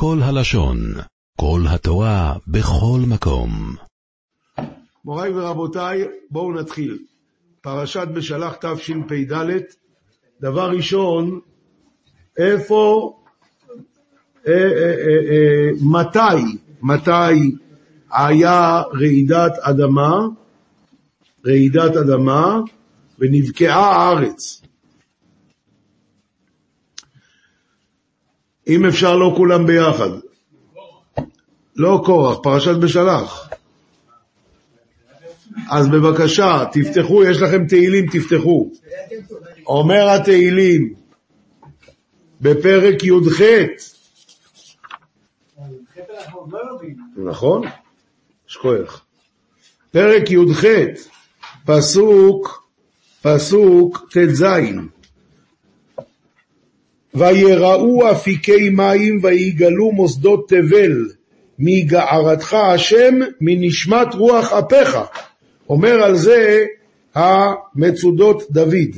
כל הלשון, כל התורה, בכל מקום. מוריי ורבותיי, בואו נתחיל. פרשת בשלח תשפ"ד, דבר ראשון, איפה, אה, אה, אה, אה, מתי, מתי היה רעידת אדמה, רעידת אדמה, ונבקעה הארץ. אם אפשר לא כולם ביחד. לא קורח, פרשת בשלח. אז בבקשה, תפתחו, יש לכם תהילים, תפתחו. אומר התהילים בפרק י"ח, נכון? שכוח. פרק י"ח, פסוק, פסוק ט"ז ויראו אפיקי מים ויגלו מוסדות תבל מגערתך השם מנשמת רוח אפיך. אומר על זה המצודות דוד.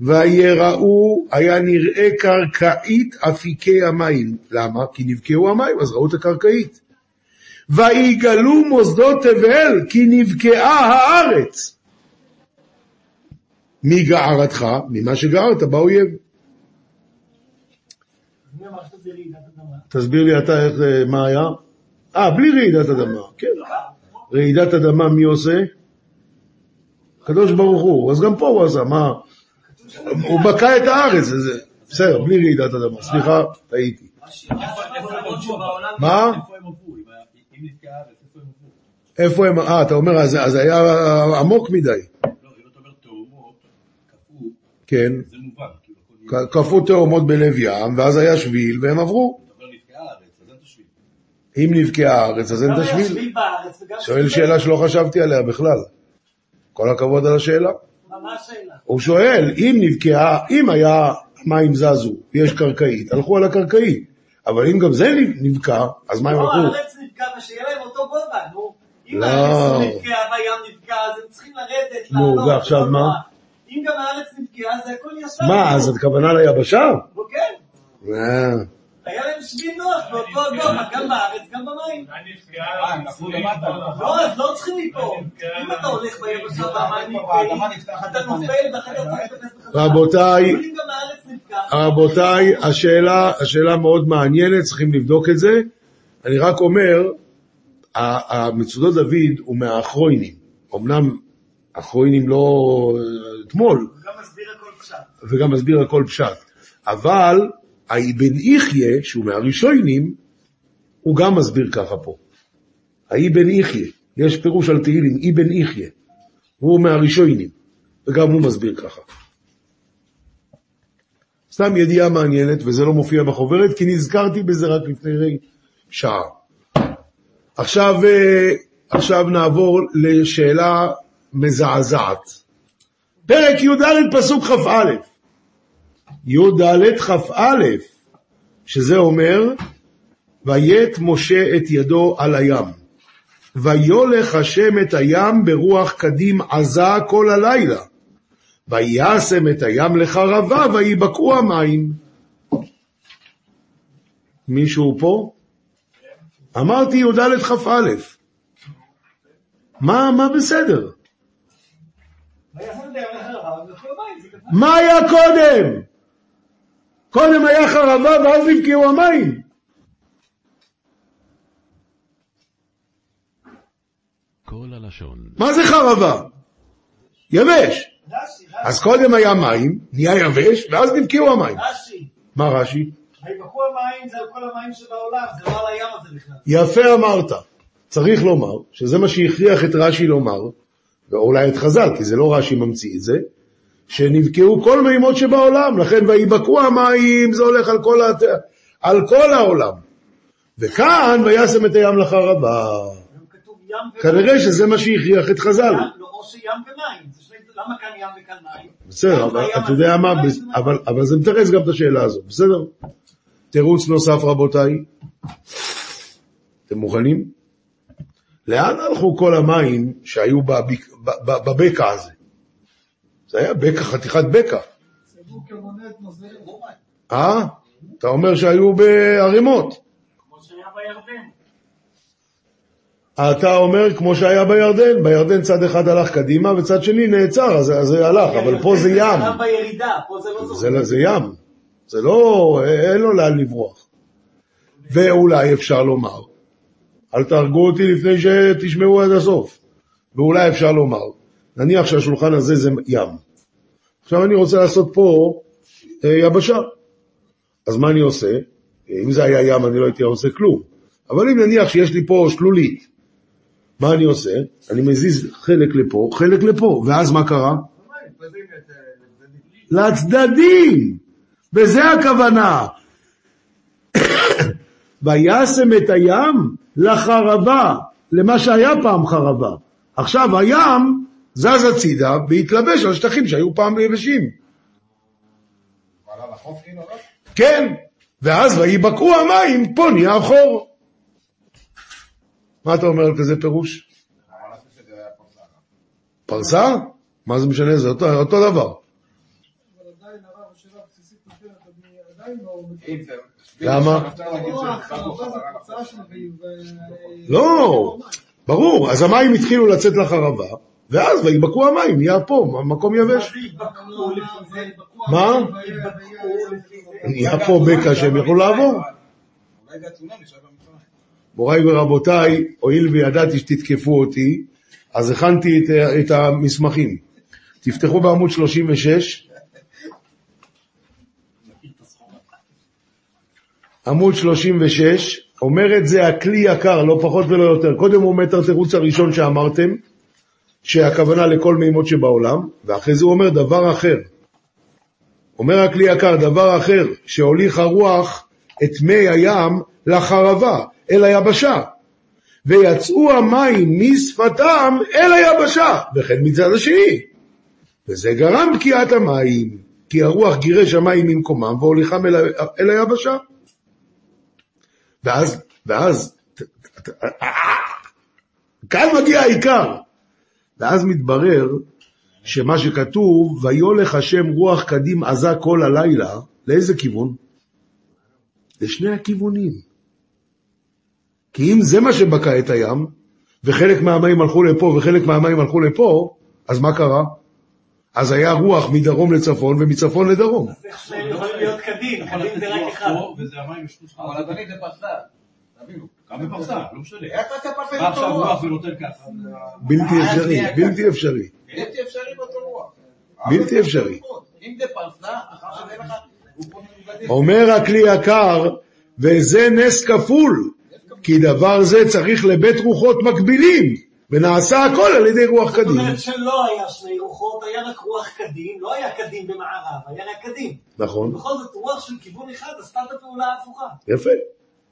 ויראו, היה נראה קרקעית אפיקי המים. למה? כי נבקעו המים, אז ראו את הקרקעית. ויגלו מוסדות תבל, כי נבקעה הארץ. מגערתך? ממה שגערת באויב. תסביר לי אתה איך, מה היה? אה, בלי רעידת אדמה, כן. רעידת אדמה מי עושה? הקדוש ברוך הוא, אז גם פה הוא עשה, מה? הוא בקע את הארץ, זה, בסדר, בלי רעידת אדמה, סליחה, טעיתי. מה? איפה הם, אה, אתה אומר, אז היה עמוק מדי. לא, אם אתה אומר תאומות, כן, זה מובן. קפאו תאומות בלב ים, ואז היה שביל, והם עברו. אתה אומר נתקעה הארץ, אז אין תשביל. אם נבקעה הארץ, אז אין את השביל. שואל שאלה שלא חשבתי עליה בכלל. כל הכבוד על השאלה. הוא שואל, אם נבקעה, אם היה מים זזו, יש קרקעית, הלכו על הקרקעית. אבל אם גם זה נבקע, אז מה הם לא, הלכו? הארץ נתקע ושיהיה להם אותו גובה, נו. אם לא. הארץ נתקעה והים נתקע, אז הם צריכים לרדת, נו, לעלות, ועכשיו לא מה? אם גם הארץ נתקעה, זה הכל ישר. מה, אז הכוונה ליבשה? נו, כן. אה, היה להם שביל נוח באותו גובה, גם בארץ, גם במים. לא, אז לא צריכים ליפול. אם אתה הולך ביבשה והמים אתה נופל ואחר כך צריך בחזרה. רבותיי, רבותיי, השאלה, השאלה מאוד מעניינת, צריכים לבדוק את זה. אני רק אומר, המצודות דוד הוא מהאחרונים. אמנם האחרונים לא אה, אתמול, הוא גם מסביר הכל פשט. וגם מסביר הכל פשט. אבל האבן יחיה, שהוא מהראשונים, הוא גם מסביר ככה פה. האבן יחיה, יש פירוש על תהילים, אבן יחיה. הוא מהראשונים, וגם הוא מסביר ככה. סתם ידיעה מעניינת, וזה לא מופיע בחוברת, כי נזכרתי בזה רק לפני שעה. עכשיו, אה, עכשיו נעבור לשאלה מזעזעת. פרק י"ד פסוק כ"א. י"ד כ"א, שזה אומר, ויית משה את ידו על הים. ויולך השם את הים ברוח קדים עזה כל הלילה. וישם את הים לחרבה, ויבקעו המים. מישהו פה? אמרתי י"ד כ"א. מה, מה בסדר? מה היה קודם? קודם היה חרבה ואז נבקעו המים. כל הלשון, מה זה חרבה? יבש. רש"י, רש"י, אז קודם היה מים, נהיה יבש, ואז נבקעו המים. רש"י. מה רש"י? ויבקעו המים זה על כל המים שבעולם, זה לא על הים הזה בכלל. יפה אמרת. צריך לומר, שזה מה שהכריח את רש"י לומר, ואולי את חז"ל, כי זה לא רש"י ממציא את זה, שנבקעו כל מימות שבעולם, לכן ויבקעו המים, זה הולך על כל, הת... על כל העולם. וכאן וישם את הים לחרבה. כנראה שזה מה שהכריח את חז"ל. לא, או שים ומים. למה כאן ים וכאן מים? בסדר, אבל אתה יודע מה. אבל, זה מתרץ גם את השאלה הזאת, בסדר? תירוץ נוסף רבותיי. אתם מוכנים? לאן הלכו כל המים שהיו בבקע הזה? זה היה בקע, חתיכת בקע. אה? אתה אומר שהיו בערימות. בירדן. אתה אומר כמו שהיה בירדן, בירדן צד אחד הלך קדימה וצד שני נעצר, אז זה הלך, אבל פה זה ים, גם בירידה, פה זה לא זוכר. זה, זה ים, זה לא, אין לו לאן לברוח. ואולי אפשר לומר, אל תהרגו אותי לפני שתשמעו עד הסוף, ואולי אפשר לומר, נניח שהשולחן הזה זה ים, עכשיו אני רוצה לעשות פה אה, יבשה, אז מה אני עושה? אם זה היה ים אני לא הייתי עושה כלום, אבל אם נניח שיש לי פה שלולית, מה אני עושה? אני מזיז חלק לפה, חלק לפה, ואז מה קרה? לצדדים, וזה הכוונה. וישם את הים לחרבה, למה שהיה פעם חרבה. עכשיו הים זז הצידה והתלבש על שטחים שהיו פעם יבשים. כן, ואז ויבקעו המים, פה נהיה חור. מה אתה אומר על כזה פירוש? פרסה? מה זה משנה? זה אותו, אותו דבר. למה? לא, ברור. אז המים התחילו לצאת לחרבה, ואז ויבקעו המים, נהיה פה, מקום יבש. מה? נהיה פה בקע שהם יוכלו לעבור. מוריי ורבותיי, הואיל וידעתי שתתקפו אותי, אז הכנתי את, את המסמכים. תפתחו בעמוד 36. עמוד 36, אומר את זה הכלי יקר, לא פחות ולא יותר. קודם הוא אומר את התירוץ הראשון שאמרתם, שהכוונה לכל מימות שבעולם, ואחרי זה הוא אומר דבר אחר. אומר הכלי יקר, דבר אחר, שהוליך הרוח את מי הים לחרבה, אל היבשה. ויצאו המים משפתם אל היבשה, וכן מצד השני. וזה גרם בקיעת המים, כי הרוח גירש המים ממקומם והוליכם אל, אל היבשה. ואז, ואז, כאן מגיע העיקר. ואז מתברר שמה שכתוב, ויולך השם רוח קדים עזה כל הלילה, לאיזה כיוון? לשני הכיוונים. כי אם זה מה שבקע את הים, וחלק מהמים הלכו לפה וחלק מהמים הלכו לפה, אז מה קרה? אז היה רוח מדרום לצפון ומצפון לדרום. אז איך שניהם יכולים להיות קדים? קדים זה רק אחד. אבל אדוני זה פרסה, תבינו. גם בפרסה, לא משנה. איך אתה עכשיו אותו רוח רוח? ונותן ככה? בלתי אפשרי, בלתי אפשרי. בלתי אפשרי באותו רוח. בלתי אפשרי. אם זה פרסה, אחר שזה לך, הוא פה מבודד. אומר הכלי יקר, וזה נס כפול, כי דבר זה צריך לבית רוחות מקבילים, ונעשה הכל על ידי רוח זאת קדים. אומרת שלא היה שני רוחות, היה רק רוח קדים, לא היה קדים במערב, היה רק קדים. נכון, בכל זאת, רוח של כיוון אחד עשתה את הפעולה ההפוכה. יפה.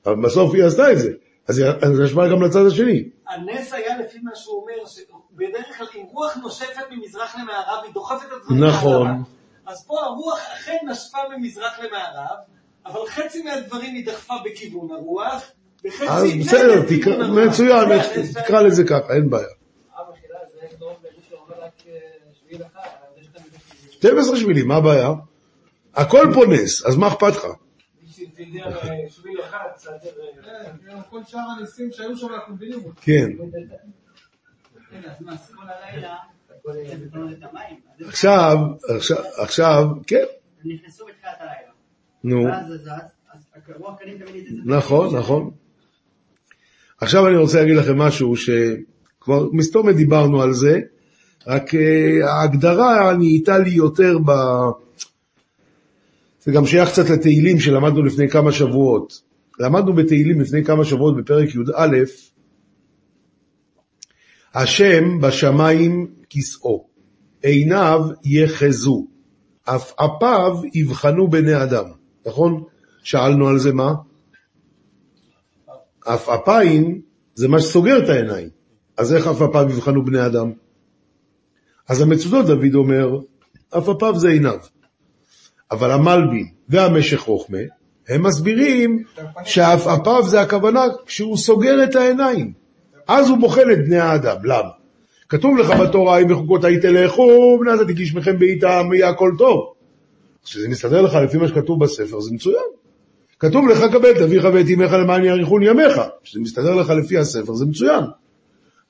אבל בסוף היא עשתה את זה. אז היא השפעה גם לצד השני. הנס היה לפי מה שהוא אומר, שבדרך כלל אם רוח נושפת ממזרח למערב, היא דוחפת את הדברים נכון. לערב. אז פה הרוח אכן נשפה ממזרח למערב, אבל חצי מהדברים היא דחפה בכיוון הרוח, אז בסדר. מצוין, זה תקרא לזה ככה, אין בעיה. אבא שלה זה טוב למי שאומר רק אה, 12 שבילים, מה הבעיה? הכל פה נס, אז מה אכפת לך? שביל אחד, קצת, אה, כן, כל שאר הניסים שהיו שם אנחנו מבינים אותם. כן. עכשיו, עכשיו, עכשיו, כן, נכנסו בתחילת הלילה. נו. נכון, נכון. עכשיו אני רוצה להגיד לכם משהו שכבר מסתומת דיברנו על זה, רק אה, ההגדרה נהייתה לי יותר ב... זה גם שייך קצת לתהילים שלמדנו לפני כמה שבועות. למדנו בתהילים לפני כמה שבועות בפרק י"א, השם בשמיים כסאו, עיניו יחזו, עפעפיו יבחנו בני אדם, נכון? שאלנו על זה מה? עפעפיים זה מה שסוגר את העיניים. אז איך עפעפיו יבחנו בני אדם? אז המצודות דוד אומר, עפעפיו זה עיניו. אבל המלבים והמשך חוכמה, הם מסבירים שעפעפיו זה הכוונה כשהוא סוגר את העיניים. אז הוא בוחן את בני האדם. למה? כתוב לך בתורה, אם בחוקותיי תלכו, בני אדם תגיש מכם בעיתם, יהיה הכל טוב. כשזה מסתדר לך לפי מה שכתוב בספר, זה מצוין. כתוב לך קבל את אביך ואת אמך למען יאריכון ימיך. כשזה מסתדר לך לפי הספר זה מצוין.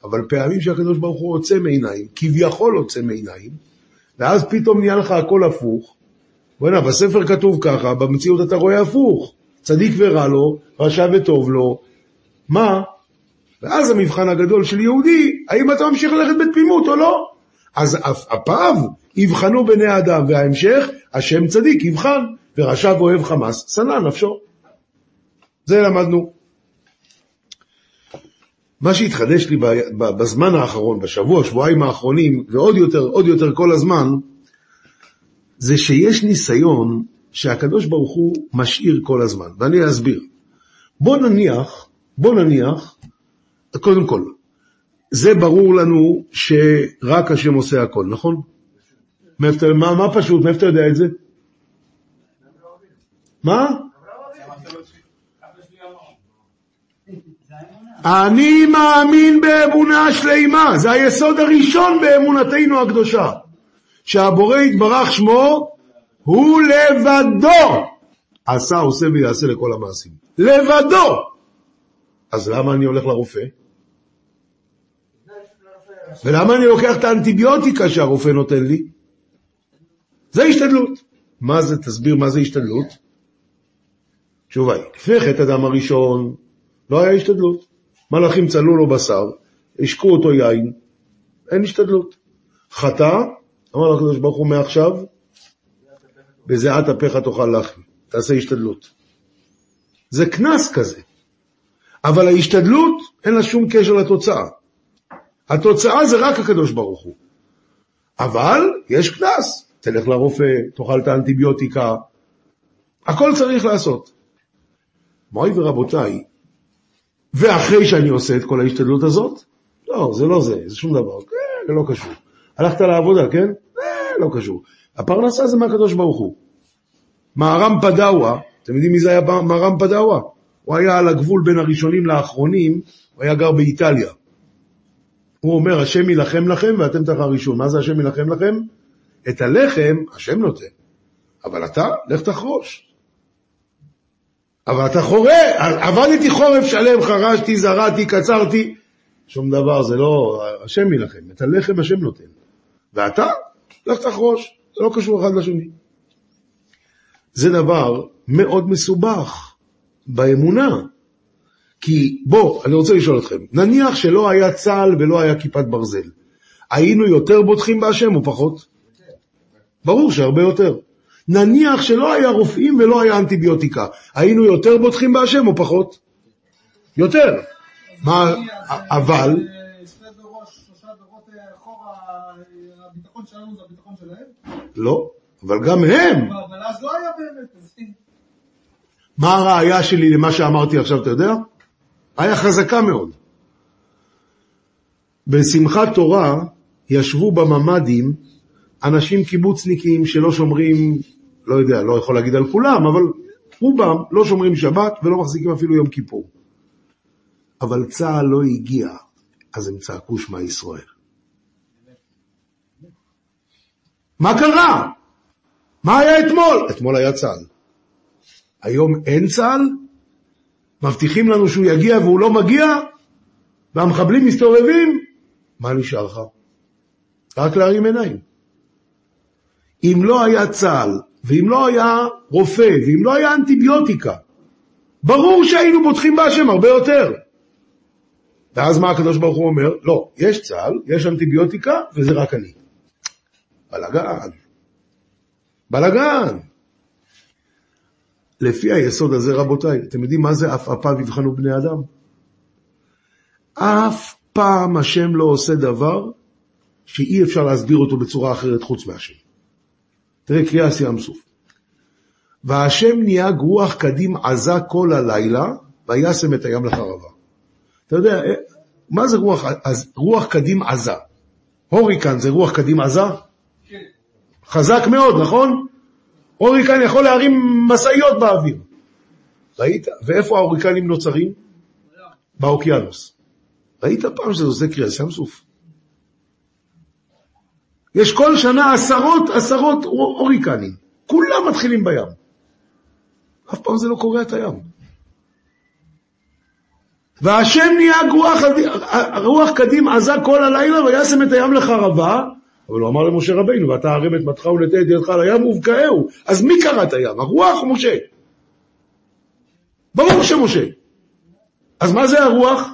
אבל פעמים שהקדוש ברוך הוא עוצם עיניים, כביכול עוצם עיניים, ואז פתאום נהיה לך הכל הפוך. בוא'נה, בספר כתוב ככה, במציאות אתה רואה הפוך. צדיק ורע לו, רשע וטוב לו. מה? ואז המבחן הגדול של יהודי, האם אתה ממשיך ללכת בתמימות או לא? אז הפעם יבחנו בני האדם, וההמשך, השם צדיק יבחן, ורשע ואוהב חמאס, שנא נפשו. זה למדנו. מה שהתחדש לי בזמן האחרון, בשבוע, שבועיים האחרונים, ועוד יותר, עוד יותר כל הזמן, זה שיש ניסיון שהקדוש ברוך הוא משאיר כל הזמן, ואני אסביר. בוא נניח, בוא נניח, קודם כל, זה ברור לנו שרק השם עושה הכל, נכון? מה, מה פשוט? מאיפה אתה יודע את זה? מה? אני מאמין באמונה שלמה, זה היסוד הראשון באמונתנו הקדושה, שהבורא יתברך שמו הוא לבדו עשה, עושה ויעשה לכל המעשים. לבדו! אז למה אני הולך לרופא? ולמה אני לוקח את האנטיביוטיקה שהרופא נותן לי? זה השתדלות. מה זה, תסביר מה זה השתדלות? תשובה היא, לפני חטא הדם הראשון לא היה השתדלות. מלאכים צלו לו בשר, השקו אותו יין, אין השתדלות. חטא, אמר לקדוש ברוך הוא מעכשיו, בזיעת אפיך תאכל לחם, תעשה השתדלות. זה קנס כזה, אבל ההשתדלות אין לה שום קשר לתוצאה. התוצאה זה רק הקדוש ברוך הוא. אבל יש קנס, תלך לרופא, תאכל את האנטיביוטיקה, הכל צריך לעשות. מורי ורבותיי, ואחרי שאני עושה את כל ההשתדלות הזאת, לא, זה לא זה, זה שום דבר, כן, זה לא קשור. הלכת לעבודה, כן? זה לא קשור. הפרנסה זה מהקדוש ברוך הוא. מהר"ם פדאווה, אתם יודעים מי זה היה מהר"ם פדאווה? הוא היה על הגבול בין הראשונים לאחרונים, הוא היה גר באיטליה. הוא אומר, השם יילחם לכם ואתם תחר ראשון. מה זה השם יילחם לכם? את הלחם השם נותן, אבל אתה, לך תחרוש. אבל אתה חורה, עבדתי חורף שלם, חרשתי, זרעתי, קצרתי, שום דבר, זה לא, השם יילחם, את הלחם השם נותן. ואתה, לך תחרוש, זה לא קשור אחד לשני. זה דבר מאוד מסובך באמונה. כי בוא, אני רוצה לשאול אתכם, נניח שלא היה צה"ל ולא היה כיפת ברזל, היינו יותר בוטחים בהשם או פחות? ברור שהרבה יותר. נניח שלא היה רופאים ולא היה אנטיביוטיקה, היינו יותר בוטחים בהשם או פחות? יותר. מה, אבל... שני דורות, שלושה דורות אחורה, הביטחון שלנו זה הביטחון שלהם? לא, אבל גם הם. אבל אז לא היה באמת. מה הראייה שלי למה שאמרתי עכשיו, אתה יודע? היה חזקה מאוד. בשמחת תורה ישבו בממ"דים אנשים קיבוצניקים שלא שומרים, לא יודע, לא יכול להגיד על כולם, אבל רובם לא שומרים שבת ולא מחזיקים אפילו יום כיפור. אבל צה"ל לא הגיע, אז הם צעקו שמע ישראל. מה קרה? מה היה אתמול? אתמול היה צה"ל. היום אין צה"ל? מבטיחים לנו שהוא יגיע והוא לא מגיע? והמחבלים מסתובבים? מה נשאר לך? רק להרים עיניים. אם לא היה צה"ל, ואם לא היה רופא, ואם לא היה אנטיביוטיקה, ברור שהיינו בוטחים בהשם הרבה יותר. ואז מה הקדוש ברוך הוא אומר? לא, יש צה"ל, יש אנטיביוטיקה, וזה רק אני. בלאגן. בלאגן. לפי היסוד הזה, רבותיי, אתם יודעים מה זה עפעפיו יבחנו בני אדם? אף פעם השם לא עושה דבר שאי אפשר להסביר אותו בצורה אחרת חוץ מהשם. תראה, קריאה ים סוף. והשם נהיה רוח קדים עזה כל הלילה, וישם את הים לחרבה. אתה יודע, אה, מה זה רוח, רוח קדים עזה? הוריקן זה רוח קדים עזה? חזק מאוד, נכון? הוריקן יכול להרים משאיות באוויר. ראית? ואיפה ההוריקנים נוצרים? באוקיינוס. ראית פעם שזה עושה קריאה ים סוף? יש כל שנה עשרות עשרות הוריקנים, כולם מתחילים בים. אף פעם זה לא קורע את הים. והשם נהיה רוח, הרוח קדים עזה כל הלילה וישם את הים לחרבה, אבל הוא אמר למשה רבינו, ואתה ערם את מטך ונטה את ידך על הים ובקעהו. אז מי קרא את הים, הרוח או משה? ברור שמשה. אז מה זה הרוח?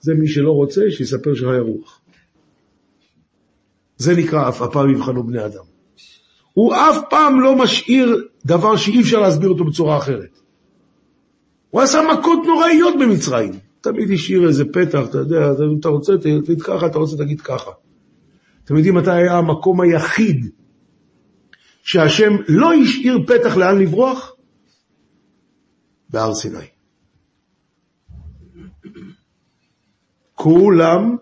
זה מי שלא רוצה, שיספר שהיה רוח. זה נקרא אף הפעם יבחנו בני אדם. הוא אף פעם לא משאיר דבר שאי אפשר להסביר אותו בצורה אחרת. הוא עשה מכות נוראיות במצרים. תמיד השאיר איזה פתח, אתה יודע, אתה רוצה, תגיד ככה, אתה רוצה, תגיד ככה. אתם יודעים מתי היה המקום היחיד שהשם לא השאיר פתח לאן לברוח? בהר סיני. כולם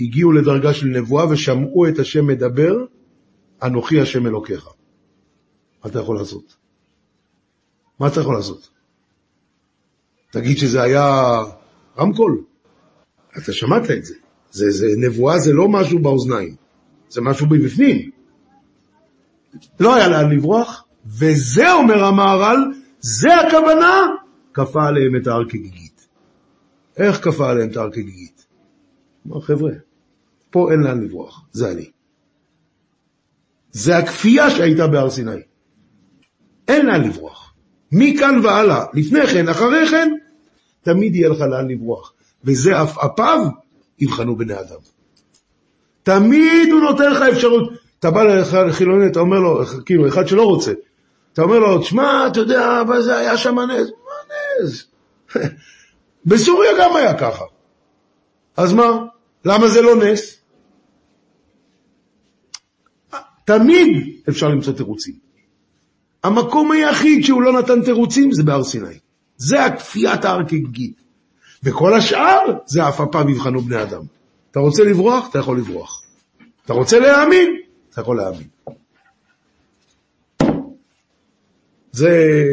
הגיעו לדרגה של נבואה ושמעו את השם מדבר, אנוכי השם אלוקיך. מה אתה יכול לעשות? מה אתה יכול לעשות? תגיד שזה היה רמקול. אתה שמעת את זה. זה, זה. נבואה זה לא משהו באוזניים, זה משהו מבפנים. לא היה לאן לברוח, וזה אומר המהר"ל, זה הכוונה, כפה עליהם את ההר כגיגית. איך כפה עליהם את ההר כגיגית? אמר חבר'ה, פה אין לאן לברוח, זה אני. זה הכפייה שהייתה בהר סיני. אין לאן לברוח. מכאן והלאה, לפני כן, אחרי כן, תמיד יהיה לך לאן לברוח. וזה עפעפיו יבחנו בני אדם. תמיד הוא נותן לך אפשרות. אתה בא לחילוני, אתה אומר לו, כאילו, אחד שלא רוצה, אתה אומר לו, תשמע, אתה יודע, אבל זה היה שם נס. מה נס? בסוריה גם היה ככה. אז מה? למה זה לא נס? תמיד אפשר למצוא תירוצים. המקום היחיד שהוא לא נתן תירוצים זה בהר סיני. זה הכפיית ההר כגיגית. וכל השאר זה אף הפעם יבחנו בני אדם. אתה רוצה לברוח? אתה יכול לברוח. אתה רוצה להאמין? אתה יכול להאמין. זה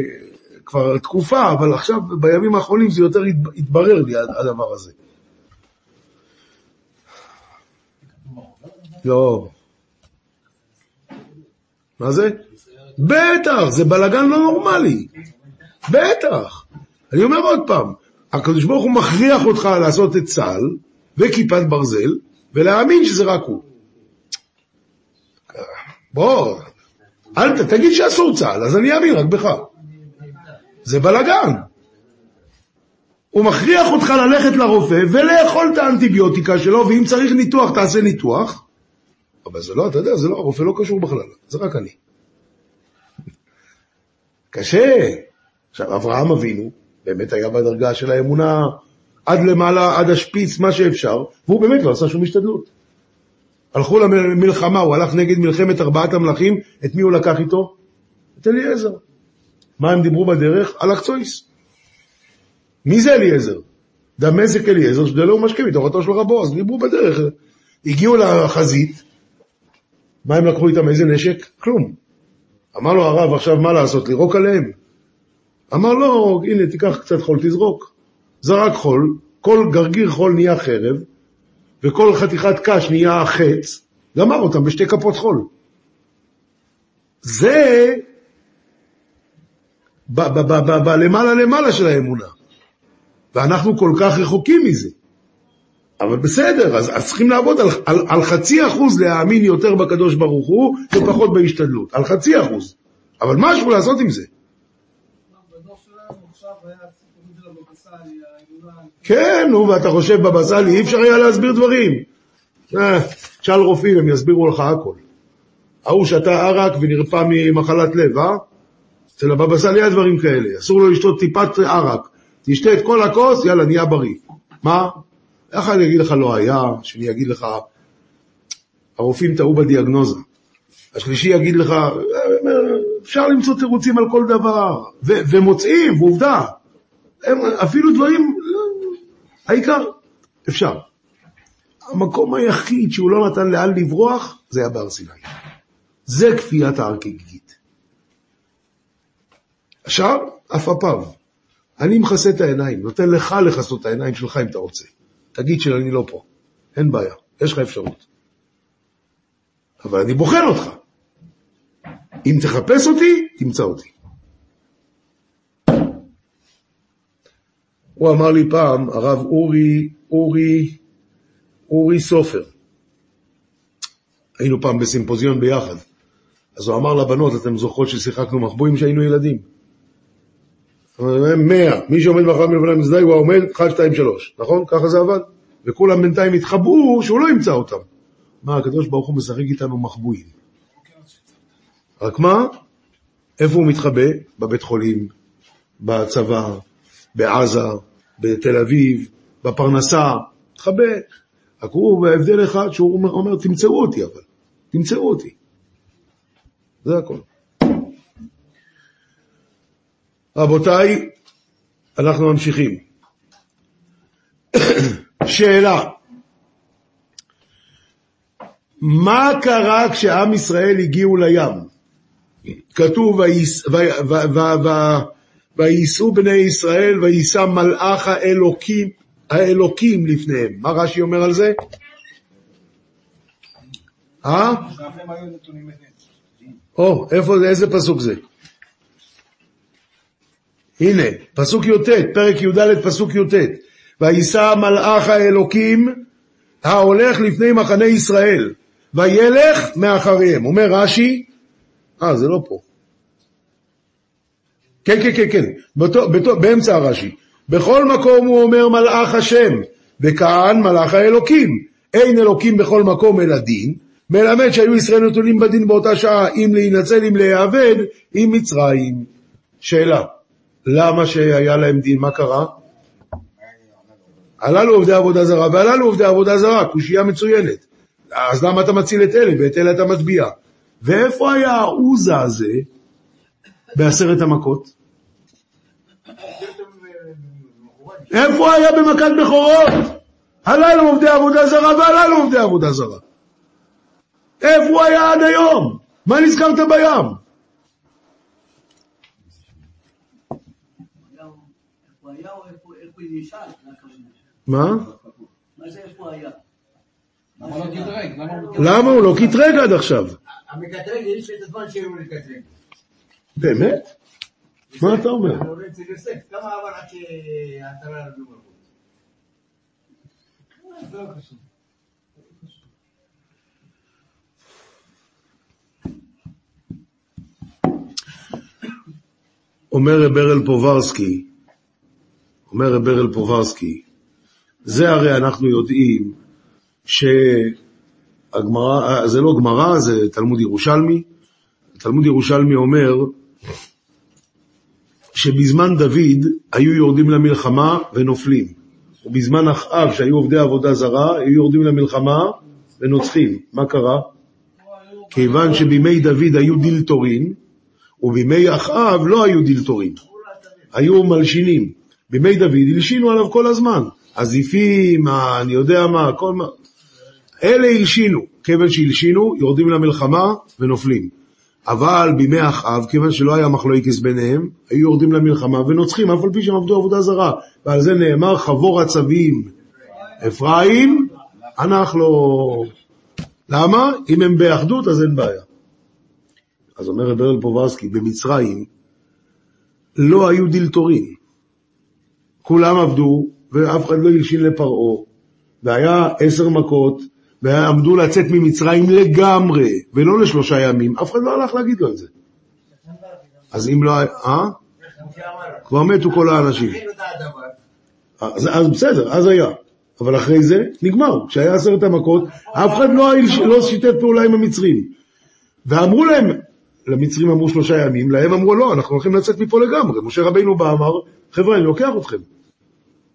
כבר תקופה, אבל עכשיו, בימים האחרונים זה יותר התברר לי, הדבר הזה. לא. מה זה? בטח, זה בלגן לא נורמלי. בטח. אני אומר עוד פעם, הקדוש ברוך הוא מכריח אותך לעשות את צה"ל וכיפת ברזל, ולהאמין שזה רק הוא. בוא, אל תגיד שאסור צה"ל, אז אני אאמין רק בך. זה בלאגן. הוא מכריח אותך ללכת לרופא ולאכול את האנטיביוטיקה שלו, ואם צריך ניתוח, תעשה ניתוח. אבל זה לא, אתה יודע, זה לא, הרופא לא קשור בכלל, זה רק אני. קשה. עכשיו, אברהם אבינו באמת היה בדרגה של האמונה עד למעלה, עד השפיץ, מה שאפשר, והוא באמת לא עשה שום השתדלות. הלכו למלחמה, הוא הלך נגד מלחמת ארבעת המלכים, את מי הוא לקח איתו? את אליעזר. מה הם דיברו בדרך? על הקצויס. מי זה אליעזר? דמשק אליעזר, שדלו ומשקה מתורתו של רבו, אז דיברו בדרך. הגיעו לחזית, מה הם לקחו איתם? איזה נשק? כלום. אמר לו הרב, עכשיו מה לעשות? לירוק עליהם? אמר לו, הנה, תיקח קצת חול, תזרוק. זרק חול, כל גרגיר חול נהיה חרב, וכל חתיכת קש נהיה חץ, גמר אותם בשתי כפות חול. זה בלמעלה למעלה של האמונה. ואנחנו כל כך רחוקים מזה. אבל בסדר, אז, אז צריכים לעבוד על, על, על חצי אחוז להאמין יותר בקדוש ברוך הוא ופחות בהשתדלות. על חצי אחוז. אבל משהו לעשות עם זה. כן, נו, ואתה חושב בבא סאלי, אי אפשר היה להסביר דברים. אה, תשאל רופאים, הם יסבירו לך הכל. ההוא שתה ערק ונרפא ממחלת לב, אה? אצל הבבא סאלי היה דברים כאלה, אסור לו לשתות טיפת ערק. תשתה את כל הכוס, יאללה, נהיה בריא. מה? איך אני אגיד לך לא היה, שאני אגיד לך, הרופאים טעו בדיאגנוזה. השלישי יגיד לך, אפשר למצוא תירוצים על כל דבר, ו- ומוצאים, ועובדה. הם, אפילו דברים, העיקר, אפשר. המקום היחיד שהוא לא נתן לאן לברוח, זה היה בהר סיני. זה כפיית ההר כגיגית. עכשיו, עפעפיו. אני מכסה את העיניים, נותן לך לכסות את העיניים שלך אם אתה רוצה. תגיד שאני לא פה, אין בעיה, יש לך אפשרות. אבל אני בוחן אותך. אם תחפש אותי, תמצא אותי. הוא אמר לי פעם, הרב אורי, אורי, אורי סופר. היינו פעם בסימפוזיון ביחד. אז הוא אמר לבנות, אתם זוכרות ששיחקנו מחבואים כשהיינו ילדים? מאה, מי שעומד מאחורי מלפני המזדהי הוא העומד, 1, 2, 3, נכון? ככה זה עבד? וכולם בינתיים התחבאו שהוא לא ימצא אותם. מה, הקדוש ברוך הוא משחק איתנו מחבואים. רק מה? איפה הוא מתחבא? בבית חולים, בצבא, בעזה, בתל אביב, בפרנסה, מתחבא. רק הוא בהבדל אחד שהוא אומר, אומר, תמצאו אותי אבל, תמצאו אותי. זה הכל. רבותיי, אנחנו ממשיכים. שאלה, מה קרה כשעם ישראל הגיעו לים? כתוב, "ויס- ו- ו- ו- ו- וייסעו בני ישראל וייסע מלאך האלוקים, האלוקים לפניהם. מה רש"י אומר על זה? אה? או, איפה זה, איזה פסוק זה? הנה, פסוק י"ט, פרק י"ד, פסוק י"ט. וייסע מלאך האלוקים ההולך לפני מחנה ישראל, וילך מאחריהם. אומר רש"י, אה, זה לא פה. כן, כן, כן, כן, באותו, באותו, באמצע הרש"י. בכל מקום הוא אומר מלאך השם, וכאן מלאך האלוקים. אין אלוקים בכל מקום אלא דין, מלמד שהיו ישראל נתונים בדין באותה שעה, אם להינצל, אם להיאבד, עם מצרים. שאלה, למה שהיה להם דין, מה קרה? הללו עובדי עבודה זרה, והללו עובדי עבודה זרה, קושייה מצוינת. אז למה אתה מציל את אלה, ואת אלה אתה מטביע? ואיפה היה העוזה הזה בעשרת המכות? איפה היה במכת בכורות? הללו עובדי עבודה זרה והללו עובדי עבודה זרה. איפה הוא היה עד היום? מה נזכרת בים? הוא. מה? מה זה איפה היה? למה הוא... הוא לא קטרג עד עכשיו? המקטרג, יש את הזמן שהיו לקטרג. באמת? מה אתה אומר? אומר רב ברל פוברסקי, אומר רב ברל פוברסקי, זה הרי אנחנו יודעים שהגמרא, זה לא גמרא, זה תלמוד ירושלמי. תלמוד ירושלמי אומר שבזמן דוד היו יורדים למלחמה ונופלים, ובזמן אחאב שהיו עובדי עבודה זרה, היו יורדים למלחמה ונוצחים. מה קרה? כיוון שבימי דוד היו דילתורין, ובימי אחאב לא היו דילתורים, היו מלשינים. בימי דוד הלשינו עליו כל הזמן. הזיפים, אני יודע מה, כל מה. אלה הלשינו. כיוון שהלשינו, יורדים למלחמה ונופלים. אבל בימי אחאב, כיוון שלא היה מחלוקס ביניהם, היו יורדים למלחמה ונוצחים, אף על פי שהם עבדו עבודה זרה. ועל זה נאמר חבור הצבים. אפרים, הנח לו. למה? אם הם באחדות אז אין בעיה. אז אומר רב ברל פוברסקי, במצרים לא היו דילתורים. כולם עבדו, ואף אחד לא הלשין לפרעה, והיה עשר מכות, ועמדו לצאת ממצרים לגמרי, ולא לשלושה ימים, אף אחד לא הלך להגיד לו את זה. אז אם לא אה? כבר מתו כל האנשים. אז, אז בסדר, אז היה. אבל אחרי זה, נגמר. כשהיה עשרת המכות, אף אחד לא, לא שיתף פעולה עם המצרים. ואמרו להם, למצרים אמרו שלושה ימים, להם אמרו לא, אנחנו הולכים לצאת מפה לגמרי. משה רבינו בא אמר, חבר'ה, אני לוקח אתכם.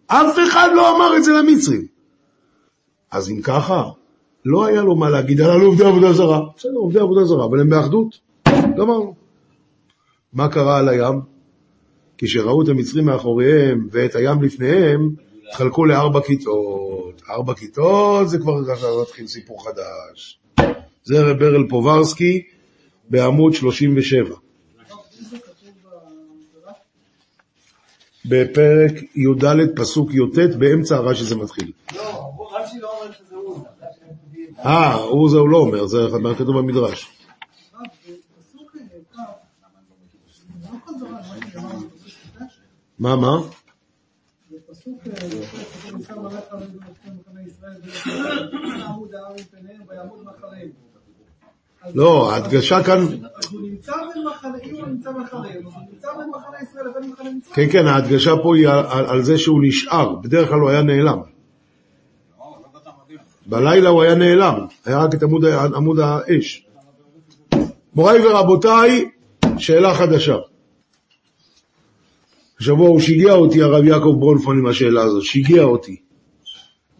אף אחד לא אמר את זה למצרים. אז אם ככה, לא היה לו מה להגיד, הללו עובדי עבודה זרה. בסדר, עובדי עבודה זרה, אבל הם באחדות. גמרנו. מה קרה על הים? כשראו את המצרים מאחוריהם ואת הים לפניהם, התחלקו לארבע כיתות. ארבע כיתות זה כבר עכשיו מתחיל סיפור חדש. זה רב ברל פוברסקי בעמוד 37, איזה כתוב במדרש? בפרק י"ד פסוק י"ט, באמצע הרש"י זה מתחיל. לא, רש"י לא אומר שזה הוא. רש"י מביא את- אה, הוא זה הוא לא אומר, זה מה כתוב במדרש. מה מה, לא, ההדגשה כאן. כן, כן, ההדגשה פה היא על זה שהוא נשאר, בדרך כלל הוא היה נעלם. בלילה הוא היה נעלם, היה רק את עמוד, עמוד האש. מוריי ורבותיי, שאלה חדשה. השבוע הוא שיגע אותי, הרב יעקב ברונפון, עם השאלה הזאת, שיגע אותי.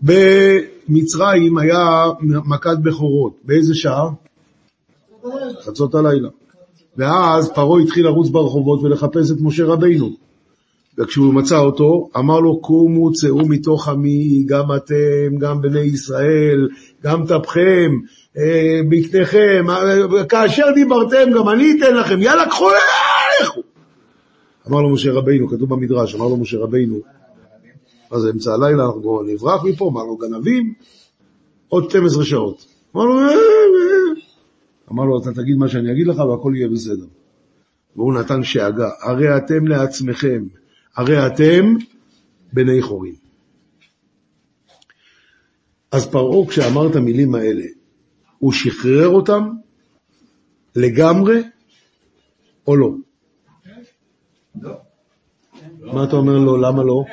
במצרים היה מכת בכורות, באיזה שעה? חצות הלילה. ואז פרעה התחיל לרוץ ברחובות ולחפש את משה רבינו. וכשהוא מצא אותו, אמר לו, קומו צאו מתוך עמי, גם אתם, גם בני ישראל, גם טפכם, אה, בקניכם, אה, כאשר דיברתם, גם אני אתן לכם, יאללה, קחו, לכו. אמר לו משה רבינו, כתוב במדרש, אמר לו משה רבינו, מה זה, אמצע הלילה, אנחנו נברח מפה, אמר לו, גנבים, עוד 12 שעות. אמר לו, "אה, אה." אמר לו, אתה תגיד מה שאני אגיד לך והכל יהיה בסדר. והוא נתן שאגה, הרי אתם לעצמכם, הרי אתם בני חורים. אז פרעה, כשאמר את המילים האלה, הוא שחרר אותם לגמרי או לא? מה אתה אומר לו, למה לא?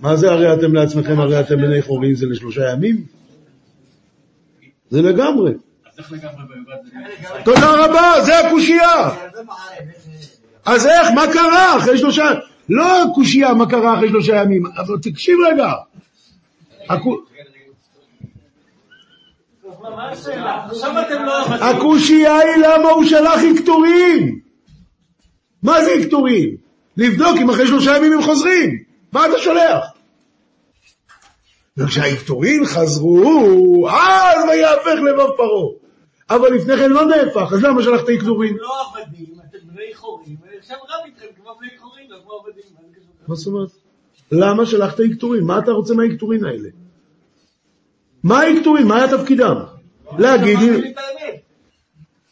מה זה הרי אתם לעצמכם, הרי אתם בני חורים, זה לשלושה ימים? זה לגמרי. תודה רבה, זה הקושייה. אז איך, מה קרה אחרי שלושה... לא הקושייה, מה קרה אחרי שלושה ימים, אבל תקשיב רגע. הקושייה היא למה הוא שלח יקטורים. מה זה יקטורים? לבדוק אם אחרי שלושה ימים הם חוזרים. מה אתה שולח? וכשהיקטורים חזרו, אז ויהפך לבב פרעה. אבל לפני כן לא נהפך, אז למה שלחת יקטורים? אתם לא עבדים, בני חורים, ועכשיו רב איתכם כמו בני חורים, לא כמו עבדים. מה זה קשור? מה זאת אומרת? למה שלחת יקטורים? מה אתה רוצה מהיקטורים האלה? מה היקטורים? מה היה תפקידם? להגיד.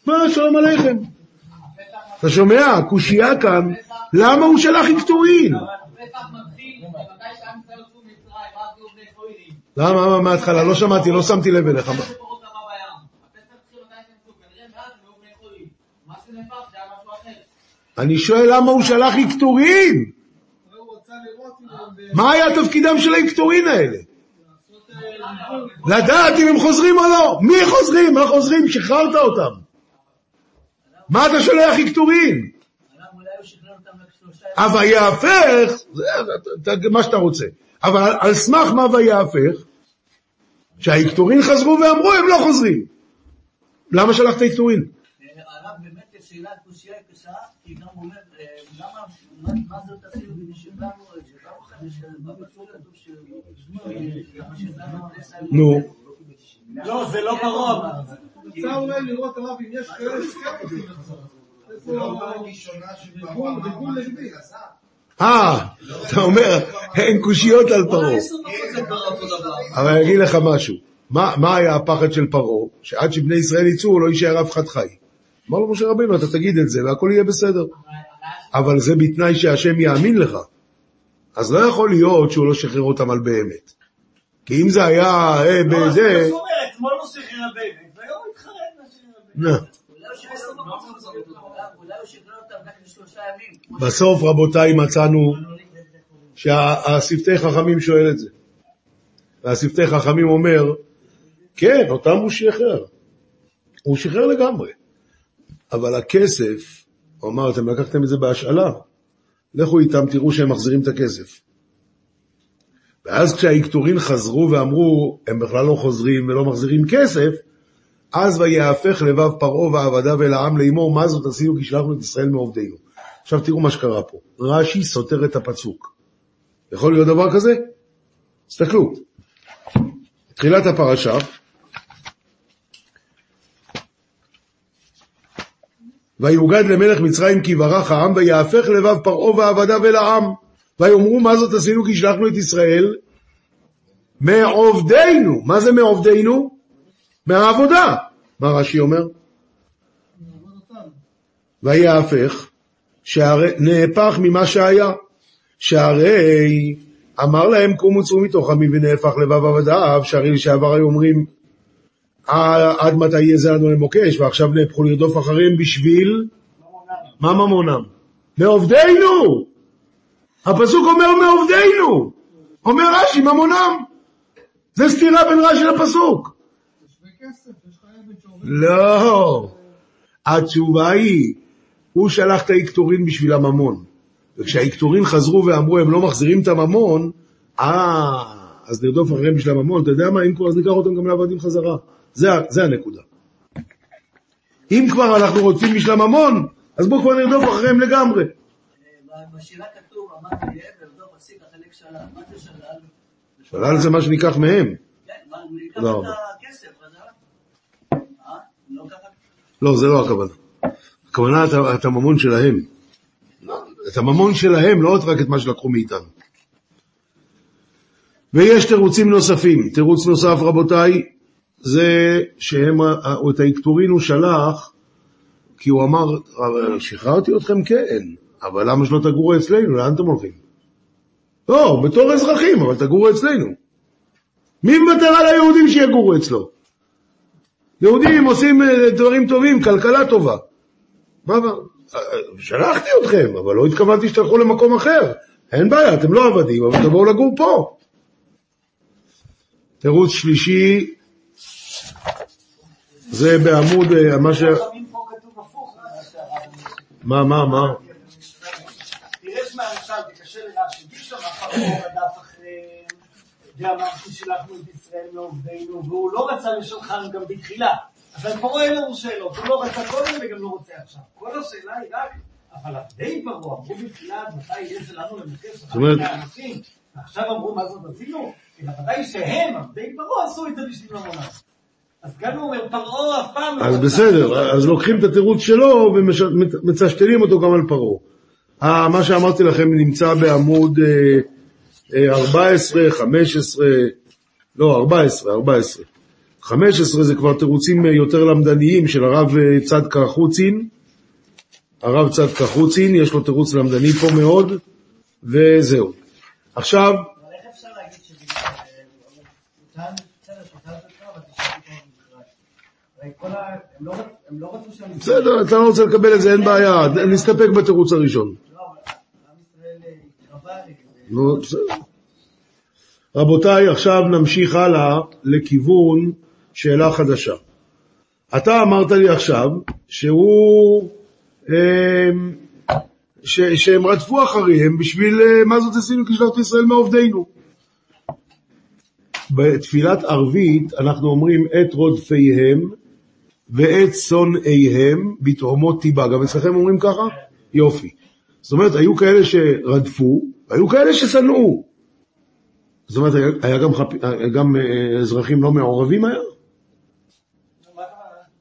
מה, שלום עליכם. אתה שומע? הקושייה כאן, למה הוא שלח יקטורים? הפסח מתחיל מתי שעם ישראל יצאו ממצרים, אז היו בני חורים. למה, מה, מההתחלה? לא שמעתי, לא שמתי לב אליך. מה- זה פרות המה בים. הפסח התחיל מתי שהם יצאו, כנראה מאז הם היו בני חורים. מה שנהפך זה היה משהו אחר. אני שואל למה הוא שלח אם הם... מה היה תפקידם של היקטורים האלה? לדעת אם הם חוזרים או לא. מי חוזרים? מה חוזרים? שחררת אותם. מה אתה שולח יקטורים? אולי הוא שחרר אותם רק שלושה אבל ויהפך, זה אתה- אתה- מה שאתה רוצה. אבל על- סמך מה ויהפך? שהיקטורים חזרו ואמרו הם לא חוזרים. למה שלחת יקטורים? הרב באמת שאלה קושייה קשה, כי גם אומר, למה, מה מה זאת עשינו כדי שלנו, שלנו חדש, במצור כתוב ש... כמה שלנו עשה- נו. לא, זה לא זה. רצה אולי לראות הרב אם יש כאלה ריגול נגדי. אה, אתה אומר, אין קושיות על פרעה. אבל אני אגיד לך משהו. מה, מה היה הפחד של פרעה? שעד שבני ישראל יצאו לא יישאר אף אחד חי. אמר לו משה רבינו, אתה תגיד את זה והכל יהיה בסדר. אבל זה בתנאי שהשם יאמין לך. אז לא יכול להיות שהוא לא שחרר אותם על באמת. כי אם זה היה אה, לא, בזה... אז הוא אומר, אתמול הוא שחרר באמת, והיום הוא התחרט מהשחרר באמת. נה. אולי הוא שחרר אותם- אולי הוא שחרר אותם רק לשלושה ימים. בסוף, רבותיי, מצאנו שהשפתי חכמים שואל את זה. והשפתי חכמים אומר, כן, אותם הוא שחרר. הוא שחרר לגמרי. אבל הכסף, הוא אמר, אתם לקחתם את זה בהשאלה. לכו איתם, תראו שהם מחזירים את הכסף. ואז כשהאיקטורין חזרו ואמרו, הם בכלל לא חוזרים ולא מחזירים כסף, אז ויהפך לבב פרעה ועבדיו אל העם לאמור, מה זאת עשינו כי שלחנו את ישראל מעובדינו. עכשיו תראו מה שקרה פה. רש"י סותר את הפסוק. יכול להיות דבר כזה? תסתכלו. תחילת הפרשה, ויוגד למלך מצרים כי ברח העם ויהפך לבב פרעה ועבדיו אל העם. ויאמרו מה זאת עשינו כי שלחנו את ישראל מעובדינו. מה זה מעובדינו? מהעבודה. מה רש"י אומר? ויהפך, שהרי, נהפך ממה שהיה, שהרי אמר להם, קומו צאו מתוך עמי ונהפך לבב עבדיו, שהרי לשעבר היו אומרים, "ע- עד מתי יהיה זה לנו למוקש, ועכשיו נהפכו לרדוף אחריהם בשביל, מה ממונם? מעובדינו! הפסוק אומר מעובדינו! אומר רש"י, ממונם! זה סתירה בין רש"י לפסוק. לא. התשובה היא, הוא שלח את האיקטורין בשביל הממון. וכשהאיקטורין חזרו ואמרו, הם לא מחזירים את הממון, אה, אז נרדוף אחריהם בשביל הממון, אתה יודע מה, אם כבר אז ניקח אותם גם לעבדים חזרה. זה, זה הנקודה. אם כבר אנחנו רוצים בשביל הממון, אז בואו כבר נרדוף אחריהם לגמרי. אה, בשירה כתוב, אמרתי יהיה מסיק החלק שלל. מה זה שלל? שלל זה מה שניקח מהם. כן, מה, ניקח לא. את הכסף חזרה. אה? לא? לא, זה לא הכוונה. הכוונה את, את הממון שלהם. את הממון שלהם, לא רק את מה שלקחו מאיתנו. ויש תירוצים נוספים. תירוץ נוסף, רבותיי, זה שהם, את האקטורין הוא שלח, כי הוא אמר, שחררתי אתכם כן, אבל למה שלא תגורו אצלנו? לאן אתם הולכים? לא, בתור אזרחים, אבל תגורו אצלנו. מי מוותר על היהודים שיגורו אצלו? יהודים עושים אה, דברים טובים, כלכלה טובה. מה? אה, שלחתי אתכם, אבל לא התכוונתי שתלכו למקום אחר. אין בעיה, אתם לא עבדים, אבל תבואו לגור פה. תירוץ שלישי, זה בעמוד, אה, מה ש... אומר. מה, מה, מה? תראה שמהמשל, תקשר לרש"י, בישלום הפרעה רדף אחריהם, ואמרתי שלחנו את ישראל מעובדינו, והוא לא רצה לשולחן גם בתחילה. אבל פרעה אין לנו שאלות, הוא לא רצה קודם וגם לא רוצה עכשיו. כל השאלה היא רק, אבל עבדי פרעה אמרו בתחילה, מתי יהיה זה לנו למקש זאת אומרת- האנשים, ועכשיו אמרו מה זאת עשינו? אלא ודאי שהם, עבדי פרעה, עשו את זה בשביל ממונם. אז גם הוא אומר, פרעה אף פעם לא אז. בסדר, אז לוקחים את התירוץ שלו ומצשתלים אותו גם על פרעה. אה, מה שאמרתי לכם נמצא בעמוד אה, אה, 14, 15, לא, 14, 14. 15 זה כבר תירוצים אה, יותר למדניים של הרב אה, צדקה חוצין. הרב צדקה חוצין, יש לו תירוץ למדני פה מאוד, וזהו. עכשיו, אבל איך אפשר להגיד שזה... הוא טען, בסדר, שטען את זה, אבל תשאל אותו במכרז. הרי כל ה... הם לא- הם לא רצו שם... בסדר, אתה לא רוצה לקבל את זה, אין בעיה, נסתפק בתירוץ הראשון. לא, אה. רבותיי, עכשיו נמשיך הלאה לכיוון שאלה חדשה. אתה אמרת לי עכשיו שהוא, אמ, ש, שהם רדפו אחריהם בשביל אה, מה זאת עשינו כשלחת ישראל מעובדינו. בתפילת ערבית אנחנו אומרים את רודפיהם ואת שונאיהם בתהומות טיבה. גם אצלכם אומרים ככה? יופי. זאת אומרת, היו כאלה שרדפו, והיו כאלה ששנאו. זאת אומרת, היה, גם, חפ... גם אה, אזרחים לא מעורבים היה?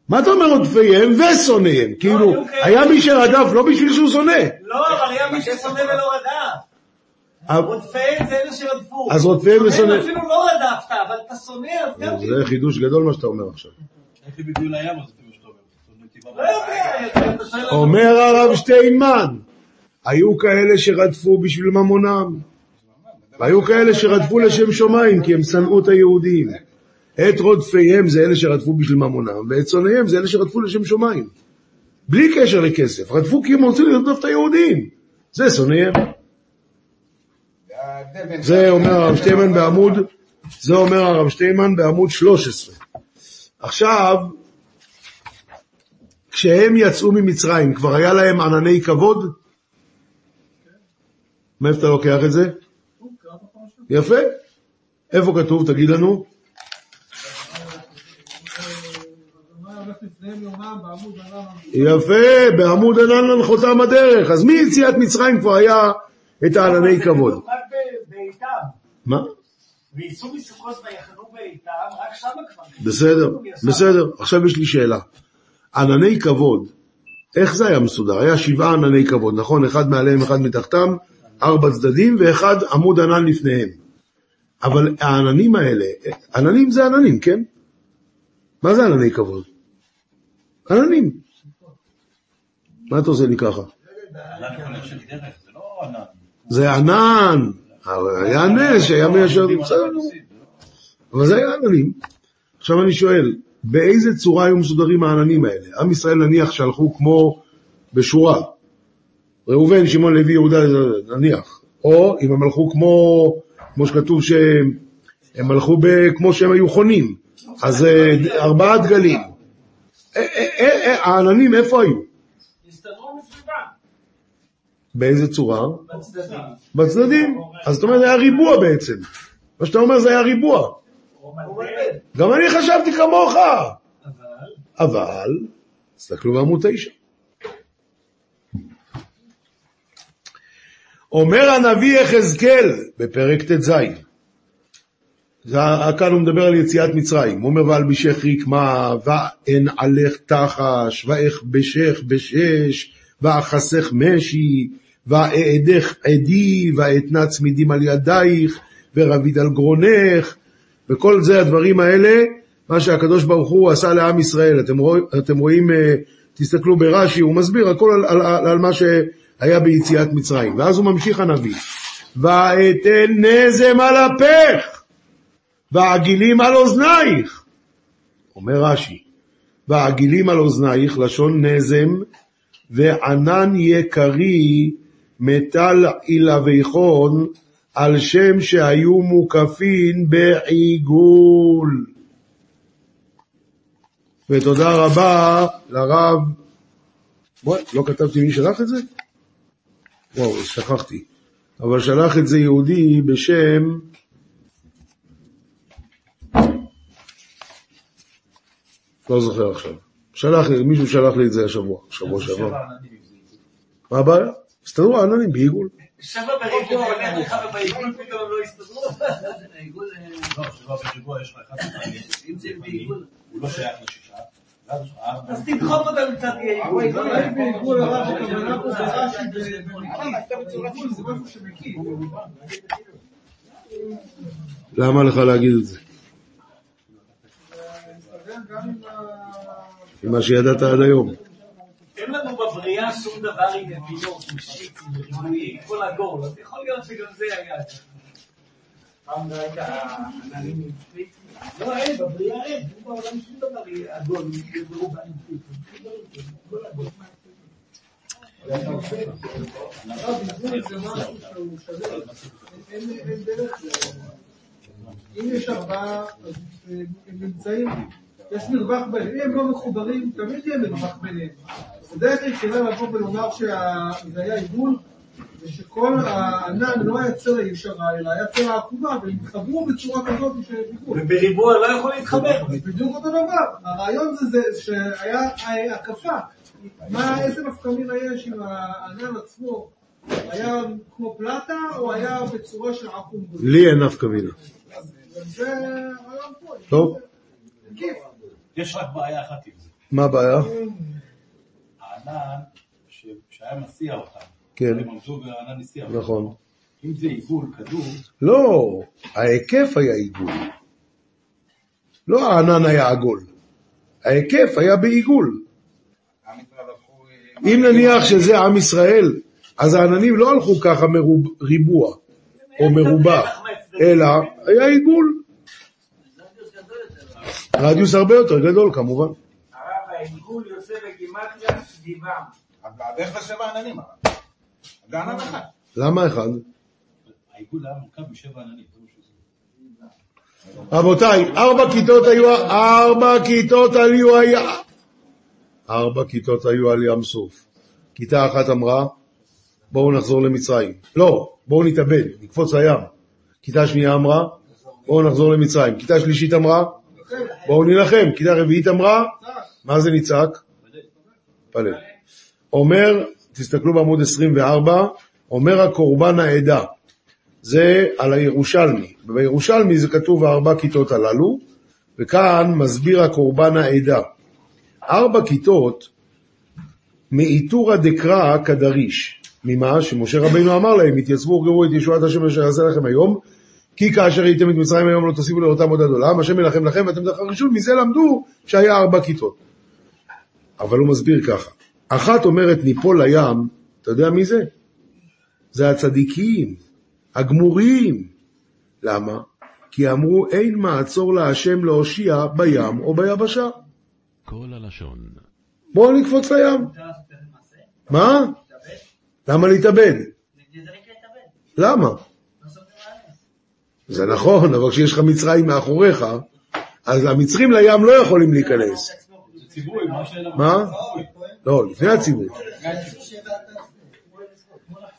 מה אתה אומר עודפיהם ושונאיהם? כאילו, היו כאלה. היה מי שרדף לא בשביל שהוא שונא. לא, אבל היה מי ששונא ולא רדף. אבל- רודפיהם זה אלה שרדפו. אז רודפיהם ושונא- שונא אפילו לא רדפת, אבל אתה שונא, אז גם כן. זה חידוש גדול מה שאתה אומר עכשיו. אז שאתה לא. אומר הרב שטיינמן, היו כאלה שרדפו בשביל ממונם, והיו כאלה שרדפו לשם שמיים כי הם שנאו את היהודים. את רודפיהם זה אלה שרדפו בשביל ממונם, ואת שונאיהם זה אלה שרדפו לשם שמיים. בלי קשר לכסף, רדפו כי הם רוצים לרדוף את היהודים. זה שונאיהם. זה אומר הרב שטיימן בעמוד, זה אומר הרב שטיימן בעמוד 13. עכשיו, כשהם יצאו ממצרים, כבר היה להם ענני כבוד? מאיפה אתה לוקח את זה? יפה. איפה כתוב? תגיד לנו. יפה, בעמוד ענן לנחותם הדרך. אז מיציאת מצרים כבר היה את הענני כבוד. מה? וייסעו מסוכות ויחנו בסדר, בסדר. עכשיו יש לי שאלה. ענני כבוד, איך זה היה מסודר? היה שבעה ענני כבוד, נכון? אחד מעליהם, אחד מתחתם, ארבע צדדים ואחד עמוד ענן לפניהם. אבל העננים האלה, עננים זה עננים, כן? מה זה ענני כבוד? עננים. מה אתה עושה לי ככה? זה לא ענן. זה ענן. אבל היה נס שהיה מיישר, בסדר. אבל זה היה עננים. עכשיו אני שואל, באיזה צורה היו מסודרים העננים האלה? עם ישראל נניח שהלכו כמו בשורה. ראובן, שמעון, לוי, יהודה, נניח. או אם הם הלכו כמו, כמו שכתוב שהם הם הלכו ב, כמו שהם היו חונים. אז אה, ארבעה דגלים. אה, אה, העננים איפה היו? באיזה צורה? בצדדים. בצדדים. אז זאת אומרת, זה היה ריבוע בעצם. מה שאתה אומר זה היה ריבוע. גם אני חשבתי כמוך. אבל, תסתכלו בעמוד תשע. אומר הנביא יחזקאל בפרק ט"ז, כאן הוא מדבר על יציאת מצרים, הוא אומר ואלבישך רקמה, ואין עלך תחש, ואיך בשך בשש, ואחסך משי, ואעדך עדי, ואתנה צמידים על ידייך, ורביד על גרונך, וכל זה הדברים האלה, מה שהקדוש ברוך הוא עשה לעם ישראל. אתם, רוא, אתם רואים, אה, תסתכלו ברש"י, הוא מסביר הכל על, על, על, על מה שהיה ביציאת מצרים. ואז הוא ממשיך הנביא, ואתן נזם על אפך, ועגילים על אוזנייך. אומר רש"י, ועגילים על אוזנייך, לשון נזם, וענן יקרי מטל עילביכון, על שם שהיו מוקפין בעיגול. ותודה רבה לרב, בואי, לא כתבתי מי שלח את זה? וואו, שכחתי. אבל שלח את זה יהודי בשם... לא זוכר עכשיו. שלח לי, מישהו שלח לי את זה השבוע, שבוע שעבר. מה הבעיה? הסתדרו העננים בעיגול. שבע בריבוע, לך ובעיגול פתאום לא הסתדרו. העיגול, אה, לא, שבע בריבוע יש לך אחד אם זה בעיגול, הוא לא שייך לשישה. אז תדחוף אותם קצת בעיגול הרב, הכוונה פה זה רש"י. עיגול זה משהו שמקיף. למה לך להגיד את זה? עם מה שידעת עד היום. שום דבר עם נפילות, עם שיט, עם ריבועים, כל הגול, אז יכול להיות שגם זה היה. פעם לא הייתה עננים שפיץ? לא, אין, בבריאה אין, בעולם שום דבר עגול, ברובע עם שפיץ. כל הגול. הרב, עיגול זה משהו שהוא שווה. אין אין דרך ל... אם יש ארבעה, אז הם נמצאים, יש מרווח ביניהם, אם הם לא מחוברים, תמיד יהיה מרווח ביניהם. הדרך היחידה לבוא ולומר שזה היה עיגול, זה שכל הענן לא היה צלע ישרה, אלא היה צלע עקומה, והם התחברו בצורה כזאת שדיברו. ובריבוע לא יכול להתחבר. בדיוק אותו דבר. הרעיון זה, זה שהיה הקפה. מה, איזה נפקמינה יש אם הענן עצמו היה כמו פלטה, או היה בצורה של עקום? לי אין נפקא מינה. זה הרעיון פה. טוב. יש רק בעיה אחת עם זה. מה הבעיה? הענן שהיה מסיע אותם. כן. הם עמדו והענן הסיע אותם. נכון. אם זה עיגול, כדור, לא, ההיקף היה עיגול. לא הענן היה עגול. ההיקף היה בעיגול. אם נניח שזה עם ישראל, אז העננים לא הלכו ככה ריבוע או מרובע, אלא היה עיגול. רדיוס הרבה יותר גדול כמובן. הרב העיגול יוצא בגימטריה סביבם. אבל הדרך לשבע עננים, הרב. זה ענן אחד. למה אחד? העיגול היה מורכב משבע עננים. זה. רבותיי, ארבע כיתות היו, ארבע כיתות היו, היה, ארבע כיתות היו על ים סוף. כיתה אחת אמרה, בואו נחזור למצרים. לא, בואו נתאבד, נקפוץ לים. כיתה שנייה אמרה, בואו נחזור למצרים. כיתה שלישית אמרה, בואו נילחם. כיתה רביעית אמרה, מה זה נצעק? פלל. אומר, תסתכלו בעמוד 24, אומר הקורבן העדה. זה על הירושלמי. בירושלמי זה כתוב הארבע כיתות הללו, וכאן מסביר הקורבן העדה. ארבע כיתות מאיתורא דקרא כדריש. ממה? שמשה רבינו אמר להם, התייצבו וראו את ישועת השם אשר יעשה לכם היום, כי כאשר הייתם את מצרים היום לא תוסיפו לאותם עוד עד עולם, השם ילחם לכם ואתם תחרישו, מזה למדו שהיה ארבע כיתות. אבל הוא מסביר ככה, אחת אומרת ניפול לים, אתה יודע מי זה? זה הצדיקים. הגמוריים. למה? כי אמרו אין מעצור להשם להושיע בים או ביבשה. כל הלשון. בואו נקפוץ לים. מה? למה להתאבד. למה? זה נכון, אבל כשיש לך מצרים מאחוריך, אז המצרים לים לא יכולים להיכנס. מה? לא, לפני הציבור.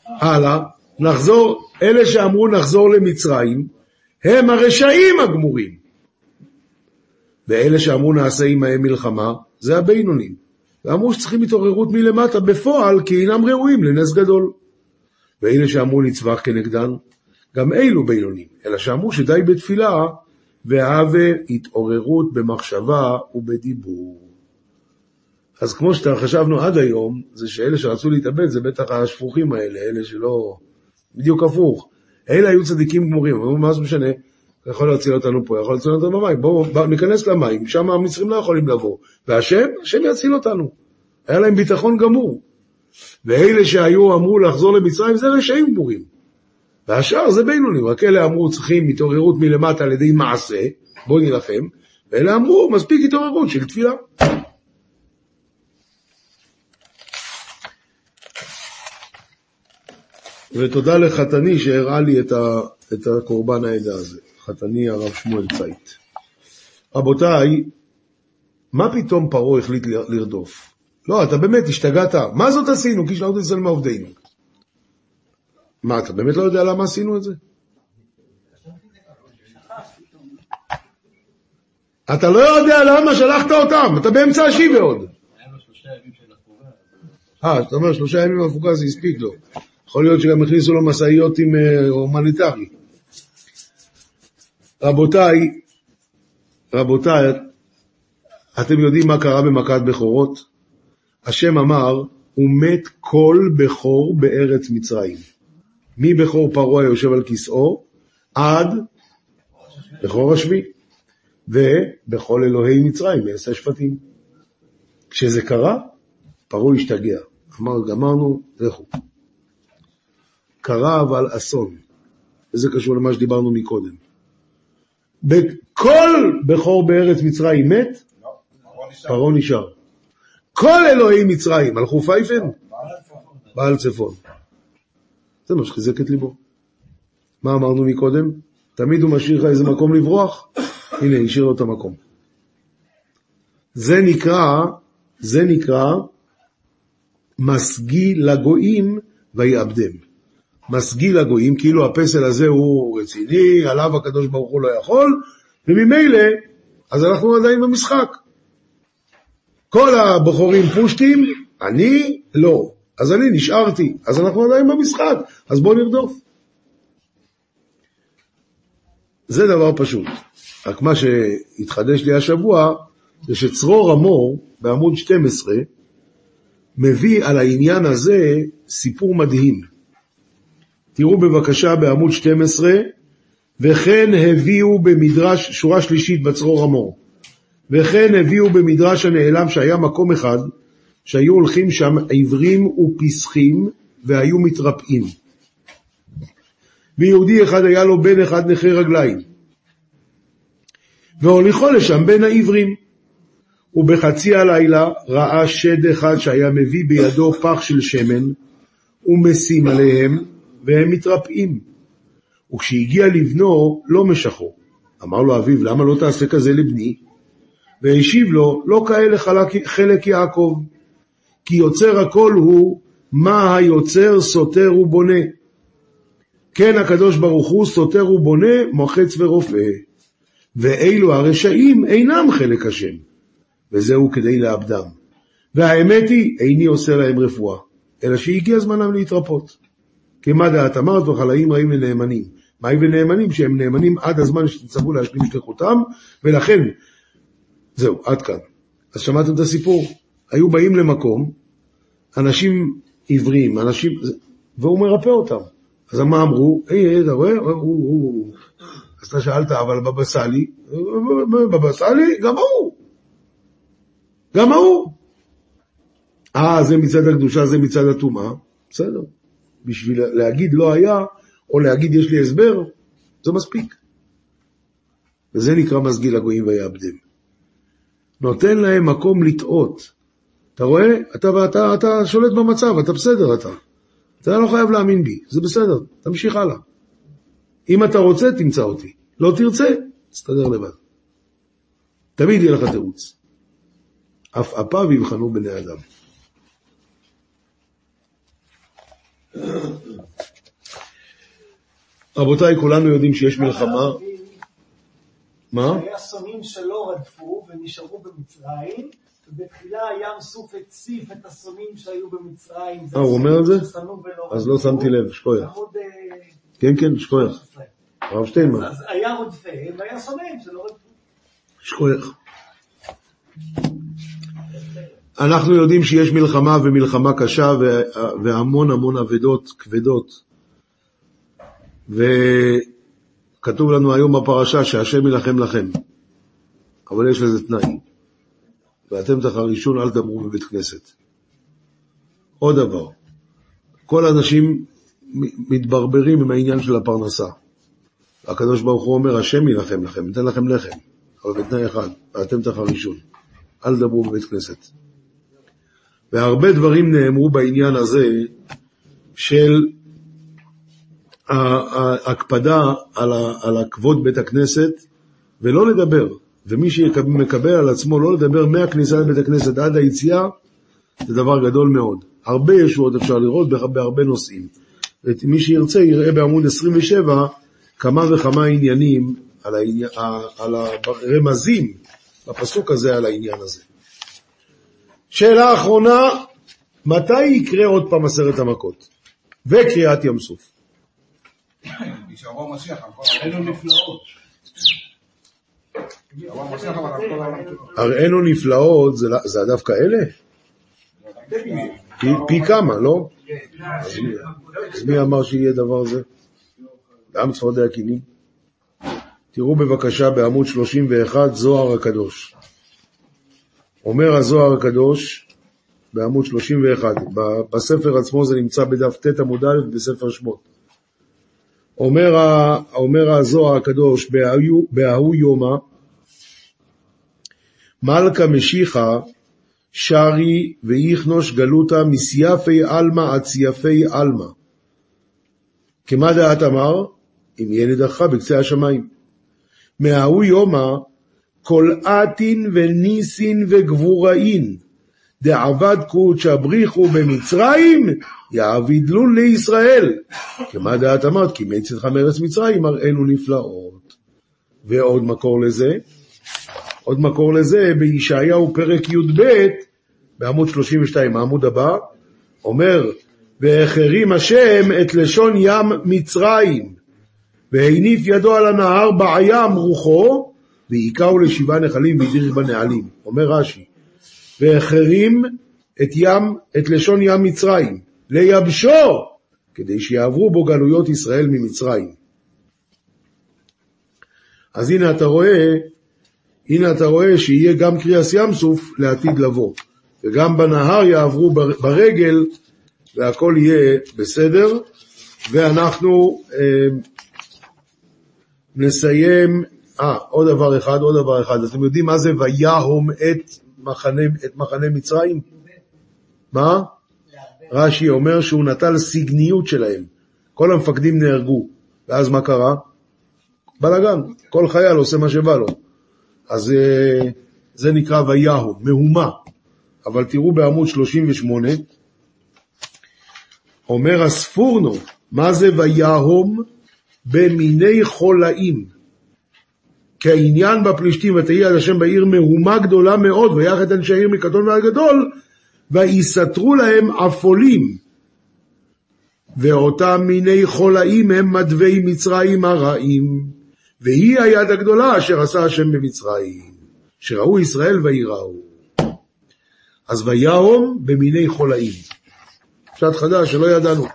הלאה, נחזור, אלה שאמרו נחזור למצרים, הם הרשעים הגמורים. ואלה שאמרו נעשה עמהם מלחמה, זה הבינונים. ואמרו שצריכים התעוררות מלמטה בפועל, כי אינם ראויים לנס גדול. ואלה שאמרו נצבח כנגדן, גם אלו בינונים, אלא שאמרו שדי בתפילה, והווה התעוררות במחשבה ובדיבור. אז כמו שחשבנו עד היום, זה שאלה שרצו להתאבד זה בטח השפוכים האלה, אלה שלא... בדיוק הפוך. אלה היו צדיקים גמורים, אמרו מה זה משנה? אתה יכול להציל אותנו פה, יכול להציל אותנו במים, בואו בוא, ניכנס למים, שם המצרים לא יכולים לבוא. והשם, השם יציל אותנו. היה להם ביטחון גמור. ואלה שהיו אמרו לחזור למצרים זה רשעים גמורים. והשאר זה בינונים, רק אלה אמרו צריכים התעוררות מלמטה על ידי מעשה, בואו נילחם, ואלה אמרו מספיק התעוררות של תפילה. ותודה לחתני שהראה לי את, ה, את הקורבן העדה הזה, חתני הרב שמואל צייט. רבותיי, מה פתאום פרעה החליט לרדוף? לא, אתה באמת השתגעת, מה זאת עשינו? כי שלחנו ישראל מעובדינו. מה, אתה באמת לא יודע למה עשינו את זה? אתה לא יודע למה שלחת אותם, אתה באמצע השיבה עוד. אה, אתה אומר שלושה ימים הפוגה זה הספיק לו. יכול להיות שגם הכניסו לו משאיות עם אה, הומניטרי. רבותיי, רבותיי, אתם יודעים מה קרה במכת בכורות? השם אמר, ומת כל בכור בארץ מצרים. מבכור פרעה היושב על כיסאו עד בכור השביעי, ובכל אלוהי מצרים, מעשה שפטים. כשזה קרה, פרעה השתגע. אמר, גמרנו, לכו. קרה אבל אסון, וזה קשור למה שדיברנו מקודם. בכל בכור בארץ מצרים מת, פרעה נשאר. כל אלוהי מצרים הלכו פייפן, בעל צפון. זה מה שחיזק את ליבו. מה אמרנו מקודם? תמיד הוא משאיר לך איזה מקום לברוח, הנה, השאיר לו את המקום. זה נקרא, זה נקרא מסגי לגויים ויעבדם. מסגי לגויים, כאילו הפסל הזה הוא רציני, עליו הקדוש ברוך הוא לא יכול, וממילא, אז אנחנו עדיין במשחק. כל הבחורים פושטים, אני לא. אז אני נשארתי, אז אנחנו עדיין במשחק, אז בואו נרדוף. זה דבר פשוט. רק מה שהתחדש לי השבוע, זה שצרור המור בעמוד 12 מביא על העניין הזה סיפור מדהים. תראו בבקשה בעמוד 12, וכן הביאו במדרש, שורה שלישית בצרור המור, וכן הביאו במדרש הנעלם שהיה מקום אחד, שהיו הולכים שם עיוורים ופסחים והיו מתרפאים. ויהודי אחד היה לו בן אחד נכה רגליים, והוליכו לשם בין העיוורים. ובחצי הלילה ראה שד אחד שהיה מביא בידו פח של שמן, ומשים עליהם, והם מתרפאים. וכשהגיע לבנו, לא משכו. אמר לו אביו, למה לא תעשה כזה לבני? והשיב לו, לא כאלה חלק יעקב, כי יוצר הכל הוא, מה היוצר סותר ובונה. כן הקדוש ברוך הוא סותר ובונה, מוחץ ורופא. ואילו הרשעים אינם חלק השם, וזהו כדי לאבדם. והאמת היא, איני עושה להם רפואה, אלא שהגיע זמנם להתרפות. כמה דעת אמרת וחלאים רעים לנאמנים. מהי ונאמנים? שהם נאמנים עד הזמן שתצטרכו להשלים שליחותם, ולכן, זהו, עד כאן. אז שמעתם את הסיפור? היו באים למקום, אנשים עיוורים, אנשים, והוא מרפא אותם. אז מה אמרו? היי, אתה רואה? אז אתה שאלת, אבל בבא סאלי? בבא סאלי? גם ההוא. גם ההוא. אה, זה מצד הקדושה, זה מצד הטומאה. בסדר. בשביל להגיד לא היה, או להגיד יש לי הסבר, זה מספיק. וזה נקרא מסגיל הגויים ויעבדם. נותן להם מקום לטעות. אתה רואה? אתה, אתה, אתה שולט במצב, אתה בסדר אתה. אתה לא חייב להאמין בי, זה בסדר, תמשיך הלאה. אם אתה רוצה, תמצא אותי. לא תרצה, תסתדר לבד. תמיד יהיה לך תירוץ. אף אפיו יבחנו בני אדם. רבותיי, כולנו יודעים שיש מלחמה. מה? היה שונאים שלא רדפו ונשארו במצרים, ובתחילה הים סוף הציף את השונאים שהיו במצרים. אה, הוא אומר את זה? אז לא. שמתי לב, שכוייח. אה, כן, כן, שכוייח. 13. הרב שטיינמן, אז היה רודפיהם והיה שונאים שלא. שכוייח. אנחנו יודעים שיש מלחמה ומלחמה קשה והמון המון אבדות כבדות. וכתוב לנו היום בפרשה שהשם יילחם לכם, אבל יש לזה תנאי. ואתם תחרישון אל תדברו בבית כנסת. עוד דבר, כל האנשים מתברברים עם העניין של הפרנסה. הקדוש ברוך הוא אומר, השם יילחם לכם, ייתן לכם לחם, אבל בתנאי אחד, ואתם תחרישון, אל תדברו בבית כנסת. והרבה דברים נאמרו בעניין הזה של ההקפדה על, על הכבוד בית הכנסת, ולא לדבר. ומי שמקבל על עצמו לא לדבר מהכניסה לבית הכנסת עד היציאה, זה דבר גדול מאוד. הרבה ישועות אפשר לראות בהר- בהרבה נושאים. ומי שירצה יראה בעמוד 27 כמה וכמה עניינים על, העניין, על הרמזים בפסוק הזה על העניין הזה. שאלה אחרונה, מתי יקרה עוד פעם עשרת המכות? וקריעת ים סוף. שיבוא המשיח על כל אלו נפלאות. יבוא המשיח אבל על כל העולם כולו. הראינו נפלאות, זה, זה דווקא אלה? פי, כמה, לא? אז מי- אמר שיהיה דבר זה? גם צפרדע הכינים. תראו בבקשה בעמוד 31, זוהר הקדוש. אומר הזוהר הקדוש בעמוד 31, ב- בספר עצמו זה נמצא בדף ט' עמוד א' בספר שמות. אומר, אומר הזוהר הקדוש, בהוא יומא, מלכה משיחה שרי ואיכנוש גלותה מסייפי עלמא עד סייפי עלמא. כמה דעת אמר? אם יהיה נדחך בקצה השמיים. מההוא יומא כל עתין וניסין וגבוראין דעבד קודשא בריחו במצרים יעבידלו לישראל. כמה דעת אמרת? כי מצאתך מארץ מצרים הראינו נפלאות. ועוד מקור לזה, עוד מקור לזה בישעיהו פרק י"ב בעמוד 32, העמוד הבא, אומר, והחרים השם את לשון ים מצרים, והניף ידו על הנהר בעיים רוחו, והיכהו לשבעה נחלים והדריך בנעלים. אומר רש"י, והחרים את ים, את לשון ים מצרים, ליבשו, כדי שיעברו בו גלויות ישראל ממצרים. אז הנה אתה רואה הנה אתה רואה שיהיה גם קריאס ים סוף לעתיד לבוא, וגם בנהר יעברו בר- ברגל, והכל יהיה בסדר, ואנחנו אה, נסיים, אה, עוד דבר אחד, עוד דבר אחד, אתם יודעים מה זה ויהום את מחנה, את מחנה מצרים? מה? רש"י אומר שהוא נטל סגניות שלהם, כל המפקדים נהרגו, ואז מה קרה? בלאגן, כל חייל עושה מה שבא לו. אז אה, זה נקרא ויהו, מהומה. אבל תראו בעמוד 38, אומר הספורנו, מה זה ויהום? במיני חולאים. כעניין בפלישתים, ותהי על השם בעיר מהומה גדולה מאוד, ויחד את אנשי העיר מקטון ועד גדול, ויסתרו להם עפולים. ואותם מיני חולאים הם מדווי מצרים הרעים. והיא היד הגדולה אשר עשה השם במצרים, שראו ישראל ויראו. אז ויהום במיני חולאים. פשט חדש שלא ידענו.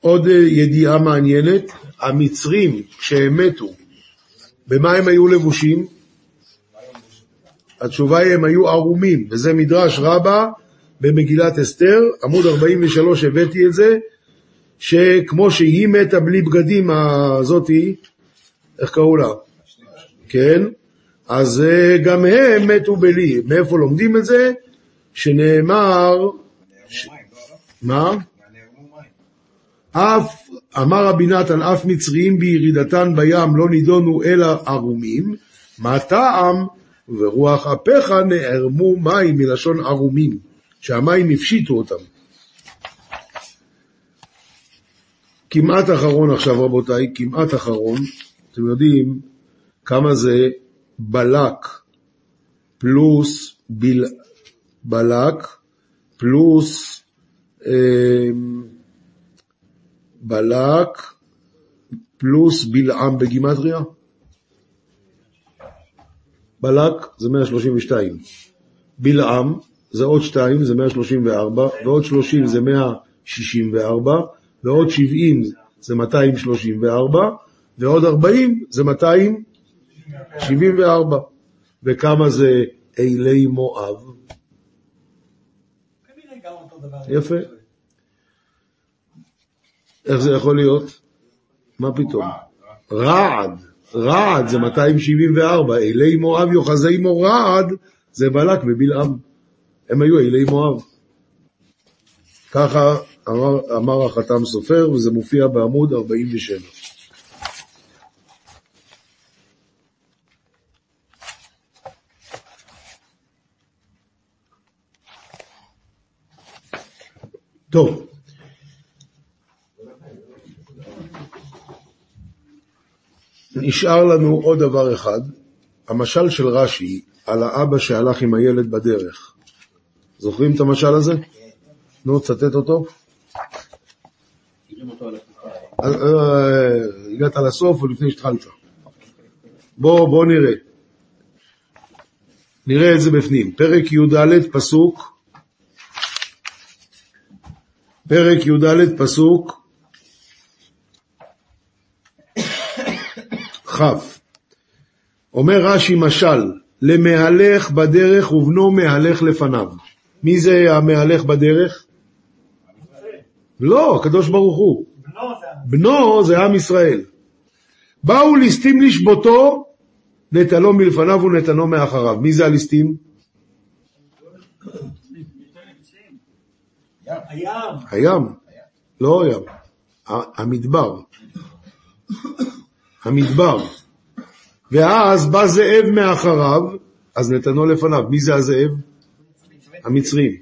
עוד אה, ידיעה מעניינת, המצרים כשהם מתו, במה הם היו לבושים? התשובה היא הם היו ערומים, וזה מדרש רבה במגילת אסתר, עמוד 43 הבאתי את זה, שכמו שהיא מתה בלי בגדים, הזאתי, איך קראו לה? כן? אז אה, גם הם מתו בלי. מאיפה לומדים את זה? שנאמר... מה? אף, אמר רבי נתן, אף מצריים בירידתן בים לא נידונו אלא ערומים, מה טעם? וברוח אפיך נערמו מים מלשון ערומים, שהמים הפשיטו אותם. כמעט אחרון עכשיו רבותיי, כמעט אחרון, אתם יודעים כמה זה בלק פלוס בל... בלק פלוס אה, בלק פלוס בלעם בגימטריה? בלק זה 132, בלעם זה עוד 2, זה 134, ועוד 30 זה 164, ועוד 70 זה 234, ועוד 40 זה 274. וכמה זה אילי מואב? יפה. איך זה יכול להיות? מה פתאום? רעד, רעד זה 274, אילי מואב יוחזי מורעד זה בלק ובלעם. הם היו אילי מואב. ככה אמר, אמר החתם סופר, וזה מופיע בעמוד 47. טוב. נשאר לנו עוד דבר אחד, המשל של רש"י על האבא שהלך עם הילד בדרך. זוכרים את המשל הזה? נו, צטט אותו. אה, הגעת לסוף או לפני שהתחלת? בוא, בוא נראה. נראה את זה בפנים. פרק י"ד, פסוק, פרק י"ד, פסוק כ'. אומר רש"י משל, למהלך בדרך ובנו מהלך לפניו. מי זה המהלך בדרך? לא, הקדוש ברוך הוא. בנו זה עם. ישראל. באו ליסטים לשבותו, נטלו מלפניו ונתנו מאחריו. מי זה הליסטים? הים. הים. לא הים. המדבר. המדבר. ואז בא זאב מאחריו, אז נתנו לפניו. מי זה הזאב? המצרים.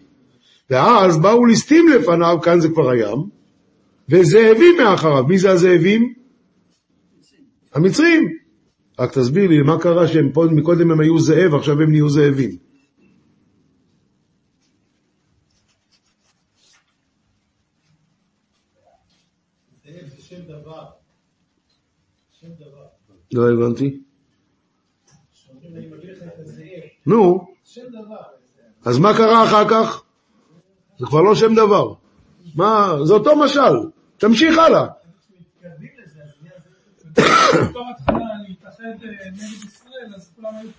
ואז באו ליסטים לפניו, כאן זה כבר הים, וזאבים מאחריו. מי זה הזאבים? המצרים. רק תסביר לי, מה קרה שהם פה, מקודם הם היו זאב, עכשיו הם נהיו זאבים. לא הבנתי. נו, אז מה קרה אחר כך? זה כבר לא שם דבר. מה, זה אותו משל. תמשיך הלאה. בתור התחלה להתאחד נגד ישראל, אז כולם היו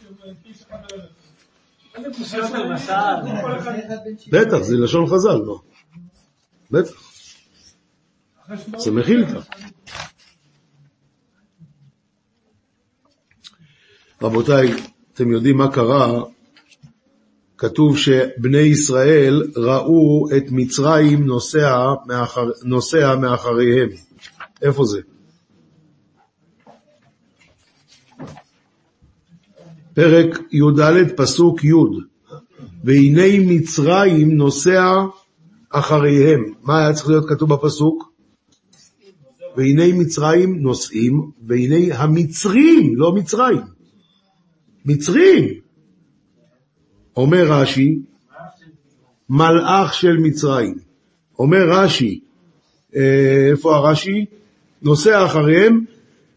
כאיש אחד בערך. פשוט למשל. כל אחד בטח, זה לשון חז"ל, לא? בטח, זה מחילתא. רבותיי, אתם יודעים מה קרה? כתוב שבני ישראל ראו את מצרים נוסע, מאחר, נוסע מאחריהם. איפה זה? פרק י"ד פסוק י' והנה מצרים נוסע אחריהם. מה היה צריך להיות כתוב בפסוק? והנה מצרים נוסעים, והנה המצרים, לא מצרים. מצרים. אומר רש"י, מלאך של מצרים. אומר רש"י, אה, איפה הרש"י? נוסע אחריהם,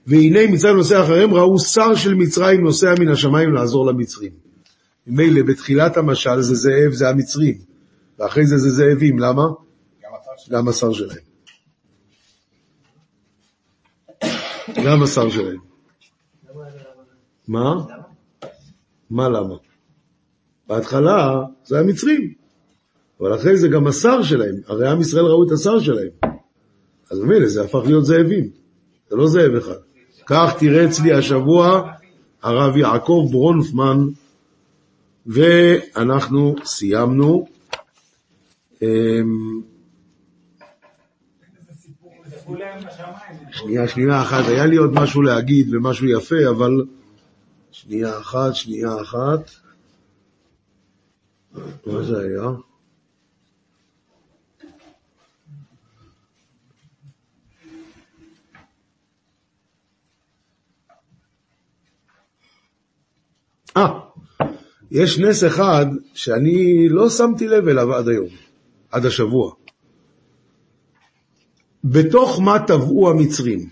והנה מצרים נוסע אחריהם, ראו שר של מצרים נוסע מן השמיים לעזור למצרים. ממילא בתחילת המשל זה זאב, זה המצרים, ואחרי זה זה זאבים, למה? גם השר שלהם. גם השר שלהם. מה? מה למה? בהתחלה זה המצרים. אבל אחרי זה גם השר שלהם, הרי עם ישראל ראו את השר שלהם. אז ממילא זה הפך להיות זאבים, זה לא זאב אחד. כך תירץ לי השבוע הרב יעקב ברונפמן, ואנחנו סיימנו. אמ, שנייה, שנייה אחת, היה לי עוד משהו להגיד ומשהו יפה, אבל שנייה אחת, שנייה אחת. מה זה היה? אה, יש נס אחד שאני לא שמתי לב אליו עד היום, עד השבוע. בתוך מה טבעו המצרים?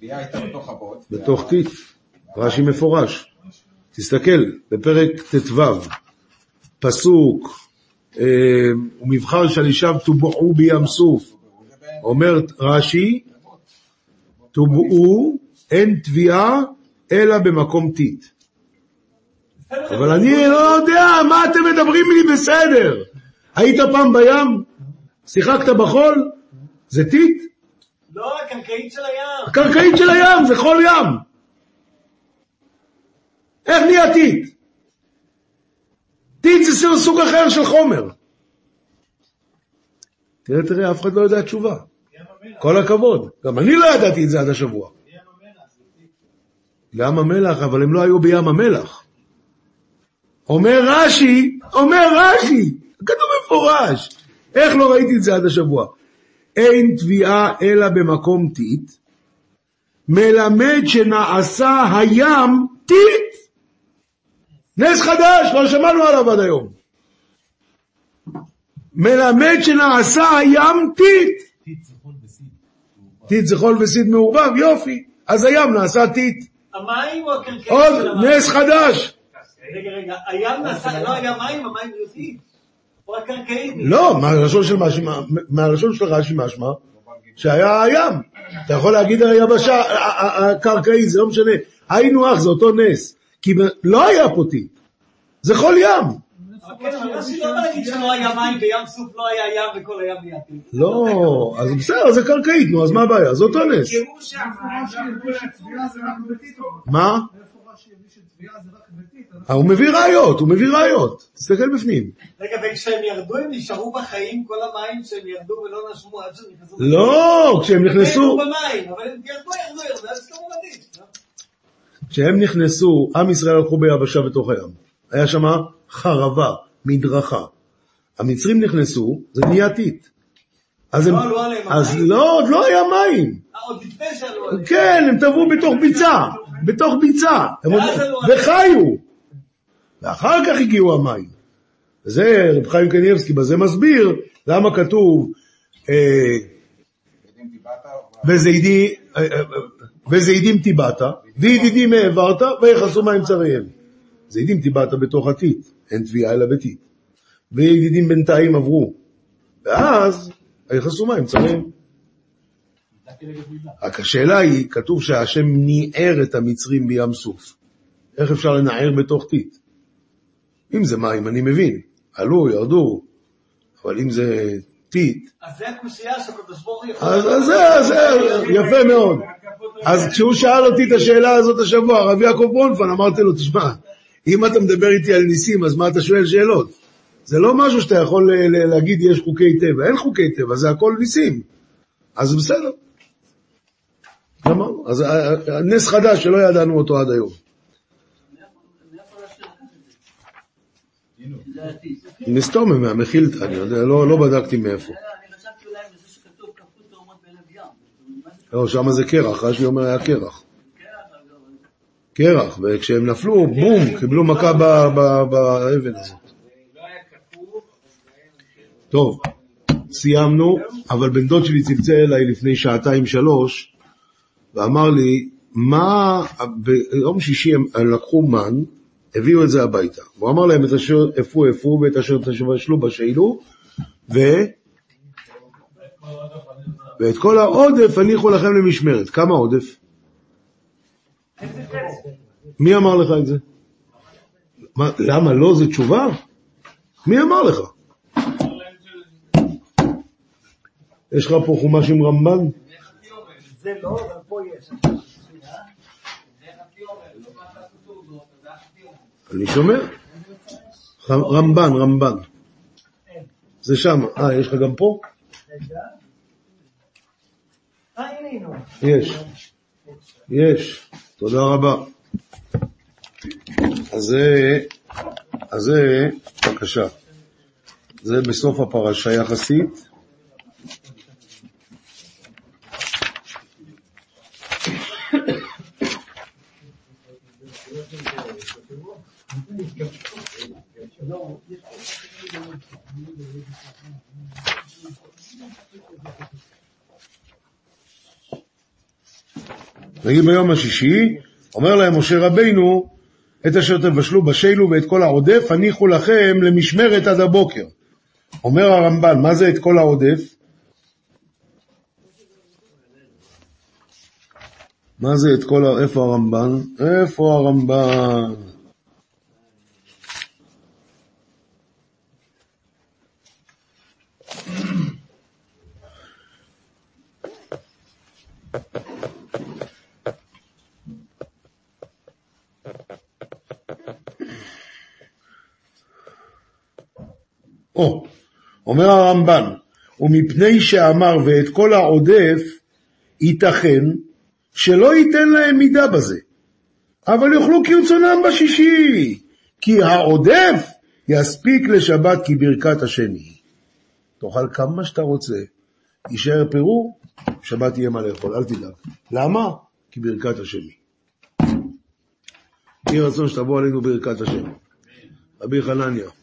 בתוך הייתה בתוך הבוט. רש"י מפורש. תסתכל, בפרק ט"ו, פסוק, אה, ומבחר שלישיו טובעו בים סוף. אומר רש"י, טובעו אין תביעה אלא במקום טיט. אבל אני לא יודע, מה אתם מדברים לי בסדר? היית פעם בים? שיחקת בחול? זה טיט? לא, הקרקעית של הים. הקרקעית של הים, זה חול ים. איך נהיה טיט? טיט זה סוג אחר של חומר. תראה, תראה, אף אחד לא יודע תשובה. כל הכבוד. גם אני לא ידעתי את זה עד השבוע. ים המלח, אבל הם לא היו בים המלח. אומר רש"י, אומר רש"י, כתוב מפורש. איך לא ראיתי את זה עד השבוע? אין תביעה אלא במקום טיט, מלמד שנעשה הים טיט. נס חדש, לא שמענו עליו עד היום. מלמד שנעשה הים טיט. טיט זה חול וסיד מעורבב, יופי. אז הים נעשה טיט. המים או הקרקעית עוד של המים? נס חדש. רגע, רגע, הים נעשה, לא היה מים, המים יוצאים. או הקרקעית. לא, מהלשון של משמע, מהלשון של רש"י משמע, שהיה הים. אתה יכול להגיד היבשה, הקרקעית, זה לא משנה. היינו אח, זה אותו נס. כי לא היה פה טיט. זה חול ים. אבל כן, אבל רש"י לא אז בסדר, זה קרקעית, נו, אז מה הבעיה? זה אותו נס. רש"י הביא שתביעה זה רק בטיט. מה? איפה רש"י הביא שתביעה זה רק בטיט? אה, הוא מביא ראיות, הוא מביא ראיות. תסתכל בפנים. רגע, וכשהם ירדו הם נשארו בחיים כל המים שהם ירדו ולא נשמו עד שהם נכנסו. לא, כשהם הם נכנסו, במים, אבל הם ירדו, ירדו, ירדו, אז קראו מדהים. כשהם נכנסו, עם ישראל הלכו ביבשה בתוך הים. היה שם חרבה, מדרכה. המצרים נכנסו, זה נהיה טיט. אז הם, לא עלו עליהם אז? לא, עוד לא היה מים. אה, עוד לפני שעלו עליהם. כן, הם טבעו בתוך ביצה, בתוך ביצה. וחיו. ואחר כך הגיעו המים. וזה, רב חיים קניאבסקי בזה מסביר למה כתוב, אה, יודעים דיברת? וזידי, אה, אה, וזידים טיבעת, וידידים העברת, ויכסו מים צריהם. זידים טיבעת בתוך הטיט, אין תביעה אלא בטיט. וידידים בינתיים עברו. ואז, ויכסו מים צריהם. רק השאלה היא, כתוב שהשם ניער את המצרים בים סוף. איך אפשר לנער בתוך טיט? אם זה מים, אני מבין. עלו, ירדו, אבל אם זה טיט, אז זה הקושייה שהקדוש ברוך הוא יכול... אז זה, זה, יפה מאוד. אז כשהוא שאל אותי את השאלה הזאת השבוע, הרב יעקב ברונפן, אמרתי לו, תשמע, אם אתה מדבר איתי על ניסים, אז מה אתה שואל שאלות? זה לא משהו שאתה יכול ל- להגיד יש חוקי טבע, אין חוקי טבע, זה הכל ניסים. אז בסדר. גמרנו. אז ה- ה- נס חדש שלא ידענו אותו עד היום. מאיפה רש"י לקח את זה? זה הטיט. נסתום מהמכילתא, אני יודע, לא לא בדקתי מאיפה. אני חשבתי אולי מזה שכתוב כפו תאומות בלב ים. מה זה לא, שם זה קרח, רש"י אומר היה קרח. קרח, וכשהם נפלו, בום, קיבלו מכה באבן הזאת. טוב, סיימנו, אבל בן דוד שלי צלצל אליי לפני שעתיים שלוש, ואמר לי, מה, ביום שישי הם לקחו מן, הביאו את זה הביתה. הוא אמר להם את אשר אפו אפו ואת אשר תשבשלו בשאלו, ו... ואת כל העודף הניחו לכם למשמרת. כמה עודף? מי אמר לך את זה? מה, למה לא זה תשובה? מי אמר לך? יש לך פה חומש עם רמב"ן? אני שומע. רמב"ן, רמב"ן. זה שם. אה, יש לך גם פה? רגע. אה, הנה, הנה. הוא. יש. יש. תודה רבה. אז זה, אז זה, בבקשה. זה בסוף הפרשה יחסית. נגיד ביום השישי, אומר להם משה רבינו, את אשר תבשלו בשלו ואת כל העודף הניחו לכם למשמרת עד הבוקר. אומר הרמב"ן, מה זה את כל העודף? מה זה את כל ה... איפה הרמב"ן? איפה הרמב"ן? או, אומר הרמב"ן, ומפני שאמר ואת כל העודף, ייתכן שלא ייתן להם מידה בזה, אבל יאכלו כרצונם בשישי, כי העודף יספיק לשבת כברכת השני. תאכל כמה שאתה רוצה, יישאר פירור, שבת יהיה מה לאכול, אל תדאג. למה? כי ברכת השני. יהי רצון שתבוא עלינו ברכת השם. רבי חנניה.